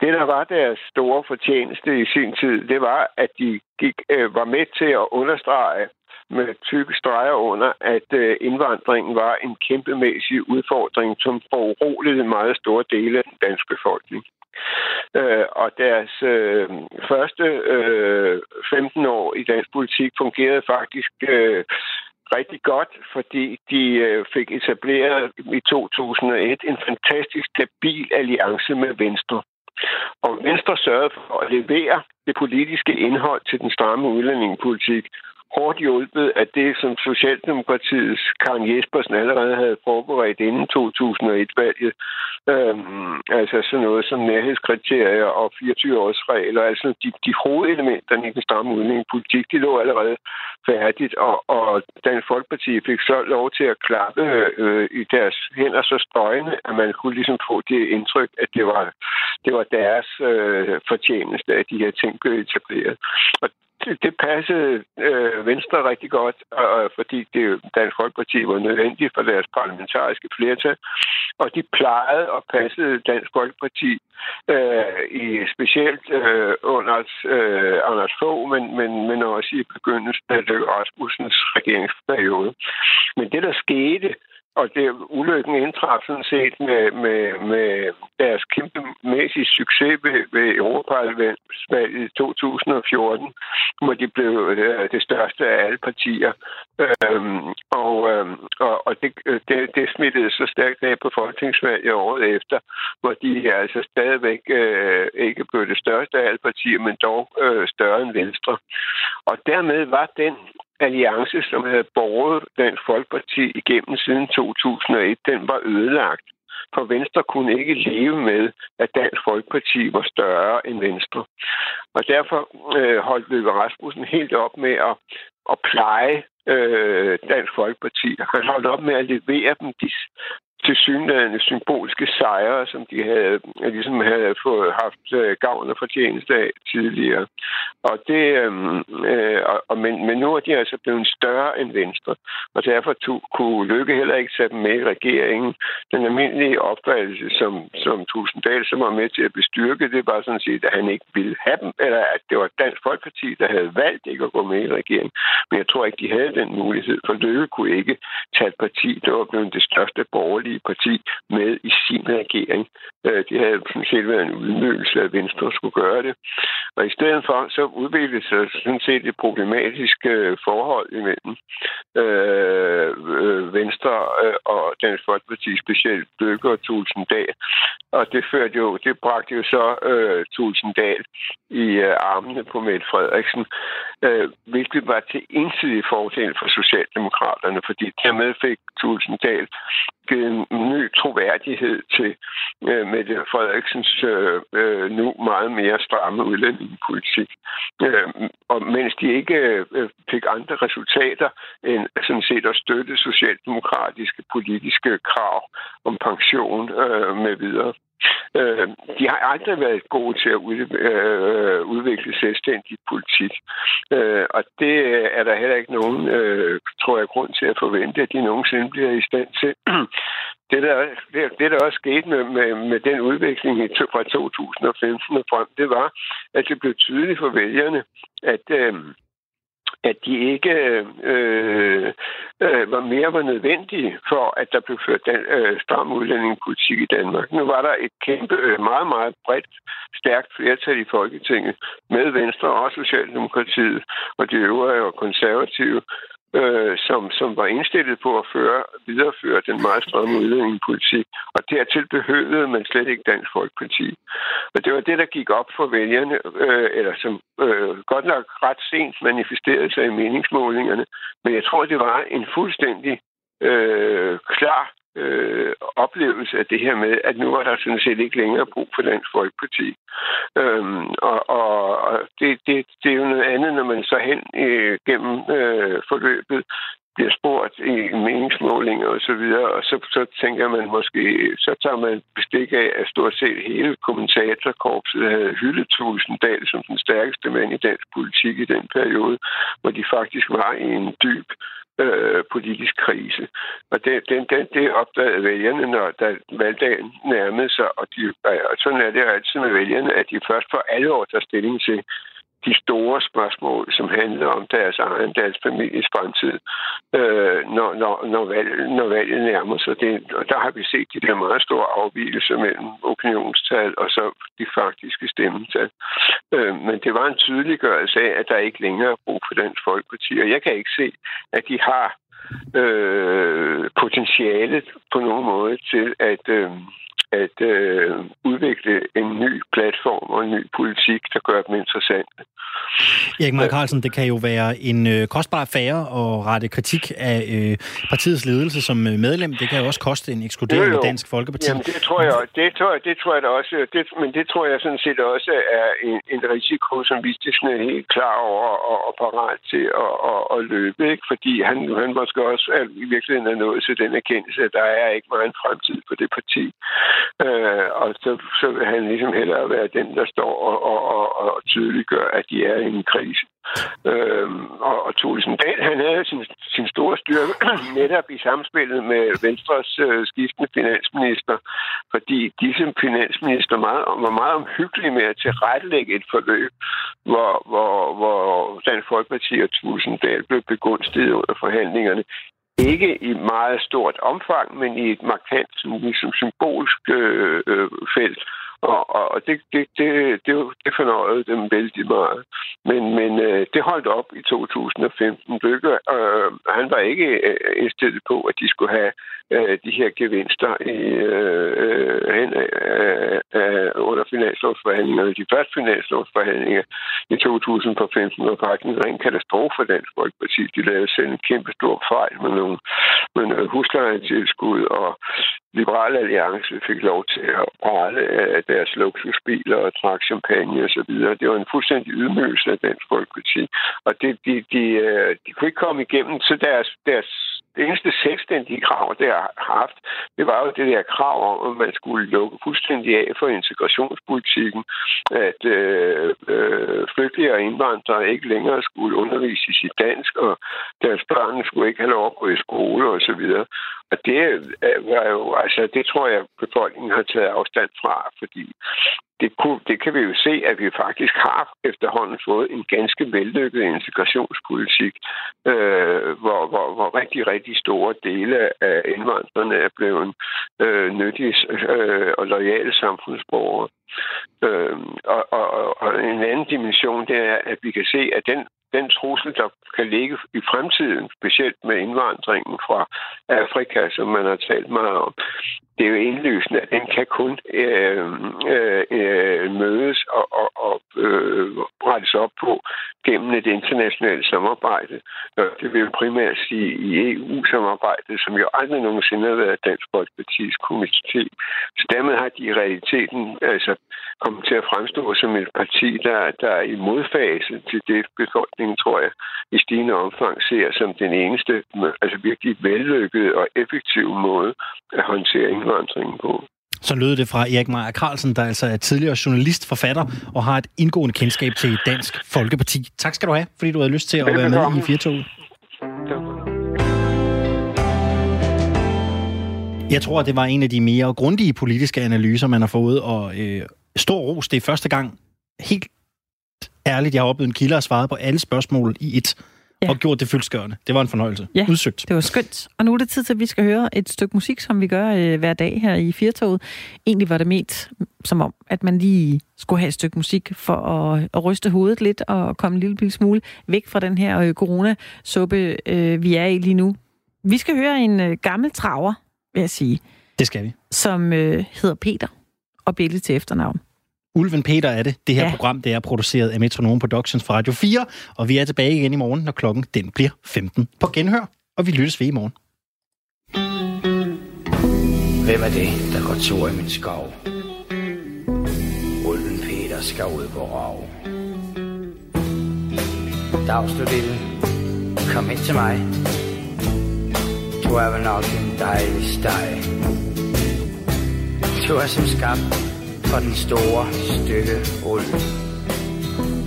det, der var deres store fortjeneste i sin tid, det var, at de gik, øh, var med til at understrege med tykke streger under, at øh, indvandringen var en kæmpemæssig udfordring, som foruroligede meget store dele af den danske befolkning. Øh, og deres øh, første øh, 15 år i dansk politik fungerede faktisk øh, rigtig godt, fordi de øh, fik etableret i 2001 en fantastisk stabil alliance med Venstre. Og Venstre sørgede for at levere det politiske indhold til den stramme udlændingepolitik, hårdt hjulpet af det, som Socialdemokratiets Karen Jespersen allerede havde forberedt inden 2001-valget. Øhm, altså sådan noget som nærhedskriterier og 24-årsregler. Altså de, de hovedelementerne i den stramme udlændingepolitik, de lå allerede færdigt, og, og Dansk Folkeparti fik så lov til at klappe øh, i deres hænder så støjende, at man kunne ligesom få det indtryk, at det var, det var deres øh, fortjeneste, at de her ting blev etableret. Og det passede øh, Venstre rigtig godt, og, fordi det Dansk Folkeparti var nødvendigt for deres parlamentariske flertal, og de plejede og passede Dansk Folkeparti øh, i specielt øh, under øh, Anders Fogh, men, men, men også i begyndelsen af Rasmussens regeringsperiode. Men det, der skete, og det ulykken indtraf sådan set med, med, med deres kæmpemæssige succes ved, ved Europaparlamentsvalget i 2014, hvor de blev øh, det største af alle partier. Øhm, og øhm, og, og det, øh, det, det smittede så stærkt af på folketingsvalget året efter, hvor de altså stadigvæk øh, ikke blev det største af alle partier, men dog øh, større end Venstre. Og dermed var den alliance, som havde borget Dansk Folkeparti igennem siden 2001, den var ødelagt. For Venstre kunne ikke leve med, at Dansk Folkeparti var større end Venstre. Og derfor øh, holdt Løkke Rasmussen helt op med at, at pleje øh, Dansk Folkeparti. Han holdt op med at levere dem de til synlædende symbolske sejre, som de havde, ligesom havde fået haft øh, gavn og fortjeneste af tidligere. Og det, øhm, øh, og, men, men nu er de altså blevet større end Venstre, og derfor to, kunne Lykke heller ikke sætte dem med i regeringen. Den almindelige opfattelse, som, som Tusinddal, som var med til at bestyrke, det var sådan set, at han ikke ville have dem, eller at det var Dansk Folkeparti, der havde valgt ikke at gå med i regeringen. Men jeg tror ikke, de havde den mulighed, for Lykke kunne ikke tage et parti, der var blevet det største borgerlige borgerlige parti med i sin regering. Øh, det havde sådan set været en udnyttelse, at Venstre skulle gøre det. Og i stedet for, så udviklede sig sådan set et problematisk øh, forhold imellem øh, øh Venstre øh, og Dansk Folkeparti, specielt Bøkke og Tulsendal. Og det førte jo, det bragte jo så øh, Tulsendal i øh, armene på Mette Frederiksen, øh, hvilket var til ensidig fordel for Socialdemokraterne, fordi dermed fik Tulsendal givet en ny troværdighed til øh, Mette Frederiksens øh, øh, nu meget mere stramme udlændingepolitik. Øh, og mens de ikke øh, fik andre resultater end sådan set at støtte socialdemokratiske politiske krav om pension øh, med videre. Øh, de har aldrig været gode til at øh, udvikle selvstændig politik. Øh, og det er der heller ikke nogen, øh, tror jeg, grund til at forvente, at de nogensinde bliver i stand til. Det, der, det, det, der også skete med, med, med den udvikling fra 2015 og frem, det var, at det blev tydeligt for vælgerne, at øh, at de ikke øh, øh, var mere var nødvendige for, at der blev ført den øh, stram udlændingepolitik i Danmark. Nu var der et kæmpe, øh, meget, meget bredt, stærkt flertal i Folketinget med Venstre og Socialdemokratiet og de øvrige og konservative, øh, som, som var indstillet på at føre, videreføre den meget stramme udlændingepolitik. Og dertil behøvede man slet ikke Dansk Folkeparti. Og det var det, der gik op for vælgerne, øh, eller som øh, godt nok ret sent manifesterede sig i meningsmålingerne. Men jeg tror, det var en fuldstændig øh, klar øh, oplevelse af det her med, at nu var der sådan set ikke længere brug for Dansk Folkeparti. Øhm, og og, og det, det, det er jo noget andet, når man så hen øh, gennem øh, forløbet bliver spurgt i meningsmålinger og så videre, og så, så tænker man måske, så tager man bestik af, at stort set hele kommentatorkorpset havde hyldet Tulsendal som den stærkeste mand i dansk politik i den periode, hvor de faktisk var i en dyb øh, politisk krise. Og det, den, den, det opdagede vælgerne, når der valgdagen nærmede sig, og de, og sådan er det jo altid med vælgerne, at de først for alle år tager stilling til, de store spørgsmål, som handler om deres egen, deres families fremtid, øh, når, når, når, valget, når valget nærmer sig. Det, og der har vi set de der meget store afvielser mellem opinionstal og så de faktiske stemmetal. Øh, men det var en tydeliggørelse af, at der ikke længere er brug for Dansk Folkeparti, og jeg kan ikke se, at de har øh, potentialet på nogen måde til at... Øh, at øh, udvikle en ny platform og en ny politik, der gør dem interessante. Erik Mark Carlsen, det kan jo være en øh, kostbar affære at rette kritik af øh, partiets ledelse som øh, medlem. Det kan jo også koste en ekskludering af Dansk Folkeparti. Jamen, det tror jeg, det tror jeg, det tror jeg da også. Det, men det tror jeg sådan set også er en, en risiko, som Vistisen er helt klar over og, og parat til at, at, at løbe. Ikke? Fordi han, han måske også er, i virkeligheden er nået til den erkendelse, at der er ikke meget en fremtid på det parti. Øh, og så, så vil han ligesom hellere være den, der står og, og, og, og tydeliggør, at de er i en krise. Øh, og, og Thulesen Dahl, han havde sin, sin store styrke netop i samspillet med Venstres øh, skiftende finansminister, fordi disse finansminister meget, var meget omhyggelige med at tilrettelægge et forløb, hvor, hvor, hvor Dansk Folkeparti og Thulesen Dahl blev begunstiget under forhandlingerne ikke i meget stort omfang, men i et markant som symbolsk øh, øh felt. Og, og det, det, det, det, det fornøjede dem vældig meget. Men, men øh, det holdt op i 2015. Lykke, øh, han var ikke øh, indstillet på, at de skulle have øh, de her gevinster i, øh, øh hen, øh, øh, under finanslovsforhandlingerne. De første finanslovsforhandlinger i 2015 var faktisk en ren katastrofe for Dansk Folkeparti. De lavede selv en kæmpe stor fejl med nogle, med nogle huslejetilskud, og Liberale Alliance fik lov til at prale af deres luksusbiler og trak champagne osv. Det var en fuldstændig ydmygelse af Dansk Folkeparti. Og det, de, de, de, de kunne ikke komme igennem til deres, deres det eneste selvstændige krav, det har haft, det var jo det der krav om, at man skulle lukke fuldstændig af for integrationspolitikken, at øh, øh, flygtninge og indvandrere ikke længere skulle undervises i dansk, og deres børn skulle ikke have lov at gå i skole osv. Og det øh, var jo, altså, det tror jeg, befolkningen har taget afstand fra, fordi det, kunne, det kan vi jo se, at vi faktisk har efterhånden fået en ganske vellykket integrationspolitik, øh, hvor, hvor, hvor rigtig, rigtig store dele af indvandrerne er blevet øh, nyttige øh, og lojale samfundsborgere. Øh, og, og, og en anden dimension, det er, at vi kan se, at den den trussel, der kan ligge i fremtiden, specielt med indvandringen fra Afrika, som man har talt meget om, det er jo indlysende, at den kan kun øh, øh, øh mødes og, og, og øh, rettes op på gennem et internationalt samarbejde. Det vil jo primært sige i EU-samarbejdet, som jo aldrig nogensinde har været Dansk Folkeparti's komité. Så dermed har de i realiteten altså, kommet til at fremstå som et parti, der, der er i modfase til det befolkningen, tror jeg, i stigende omfang ser som den eneste, altså virkelig vellykkede og effektive måde at håndtere indvandringen på. Så lød det fra Erik Meyer Carlsen, der altså er tidligere journalist, forfatter og har et indgående kendskab til Dansk Folkeparti. Tak skal du have, fordi du havde lyst til at være med i Firtoget. Jeg tror, det var en af de mere grundige politiske analyser, man har fået, og øh, stor ros. Det er første gang, helt ærligt, jeg har oplevet en kilder og svaret på alle spørgsmål i et. ja. og gjort det fyldskørende. Det var en fornøjelse. Ja, Udsøgt. det var skønt. Og nu er det tid til, at vi skal høre et stykke musik, som vi gør øh, hver dag her i Firtoget. Egentlig var det ment som om, at man lige skulle have et stykke musik for at, at ryste hovedet lidt og komme en lille smule væk fra den her øh, corona-suppe, øh, vi er i lige nu. Vi skal høre en øh, gammel traver, vil jeg sige. Det skal vi. Som øh, hedder Peter og Bille til efternavn. Ulven Peter er det. Det her ja. program det er produceret af Metronome Productions fra Radio 4, og vi er tilbage igen i morgen, når klokken den bliver 15 på genhør, og vi lyttes ved i morgen. Hvem er det, der går tur i min skov? Ulven Peter skal ud på rav. Dags du lille, kom ind til mig. Du er vel nok en dejlig steg. Du er som skabt for den store stykke ulv.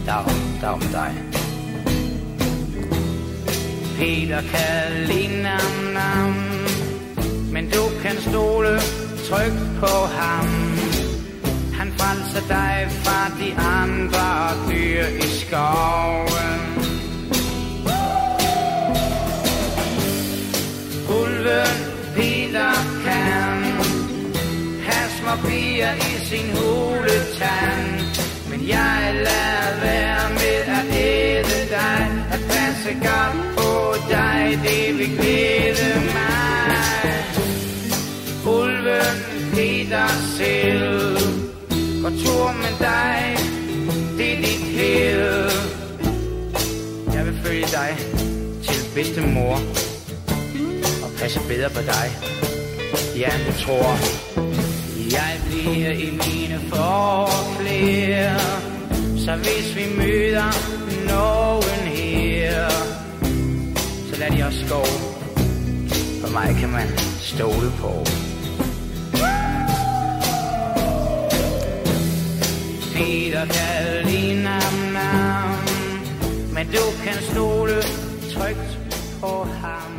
Dag, dag med dig. Peter kan lide nam, nam, men du kan stole tryk på ham. Han frelser dig fra de andre dyr i skoven. Ulven Peter kan og bier i sin huletand. Men jeg lader være med at æde dig, at passe godt på dig, det vil glæde mig. Ulven Peter selv, går tur med dig, det er dit held. Jeg vil følge dig til bedste mor og passe bedre på dig. Ja, du tror, jeg bliver i mine forklæder. Så hvis vi møder nogen her Så lad de også gå. For mig kan man stole på? Peter kan lide nam, Men du kan stole trygt på ham.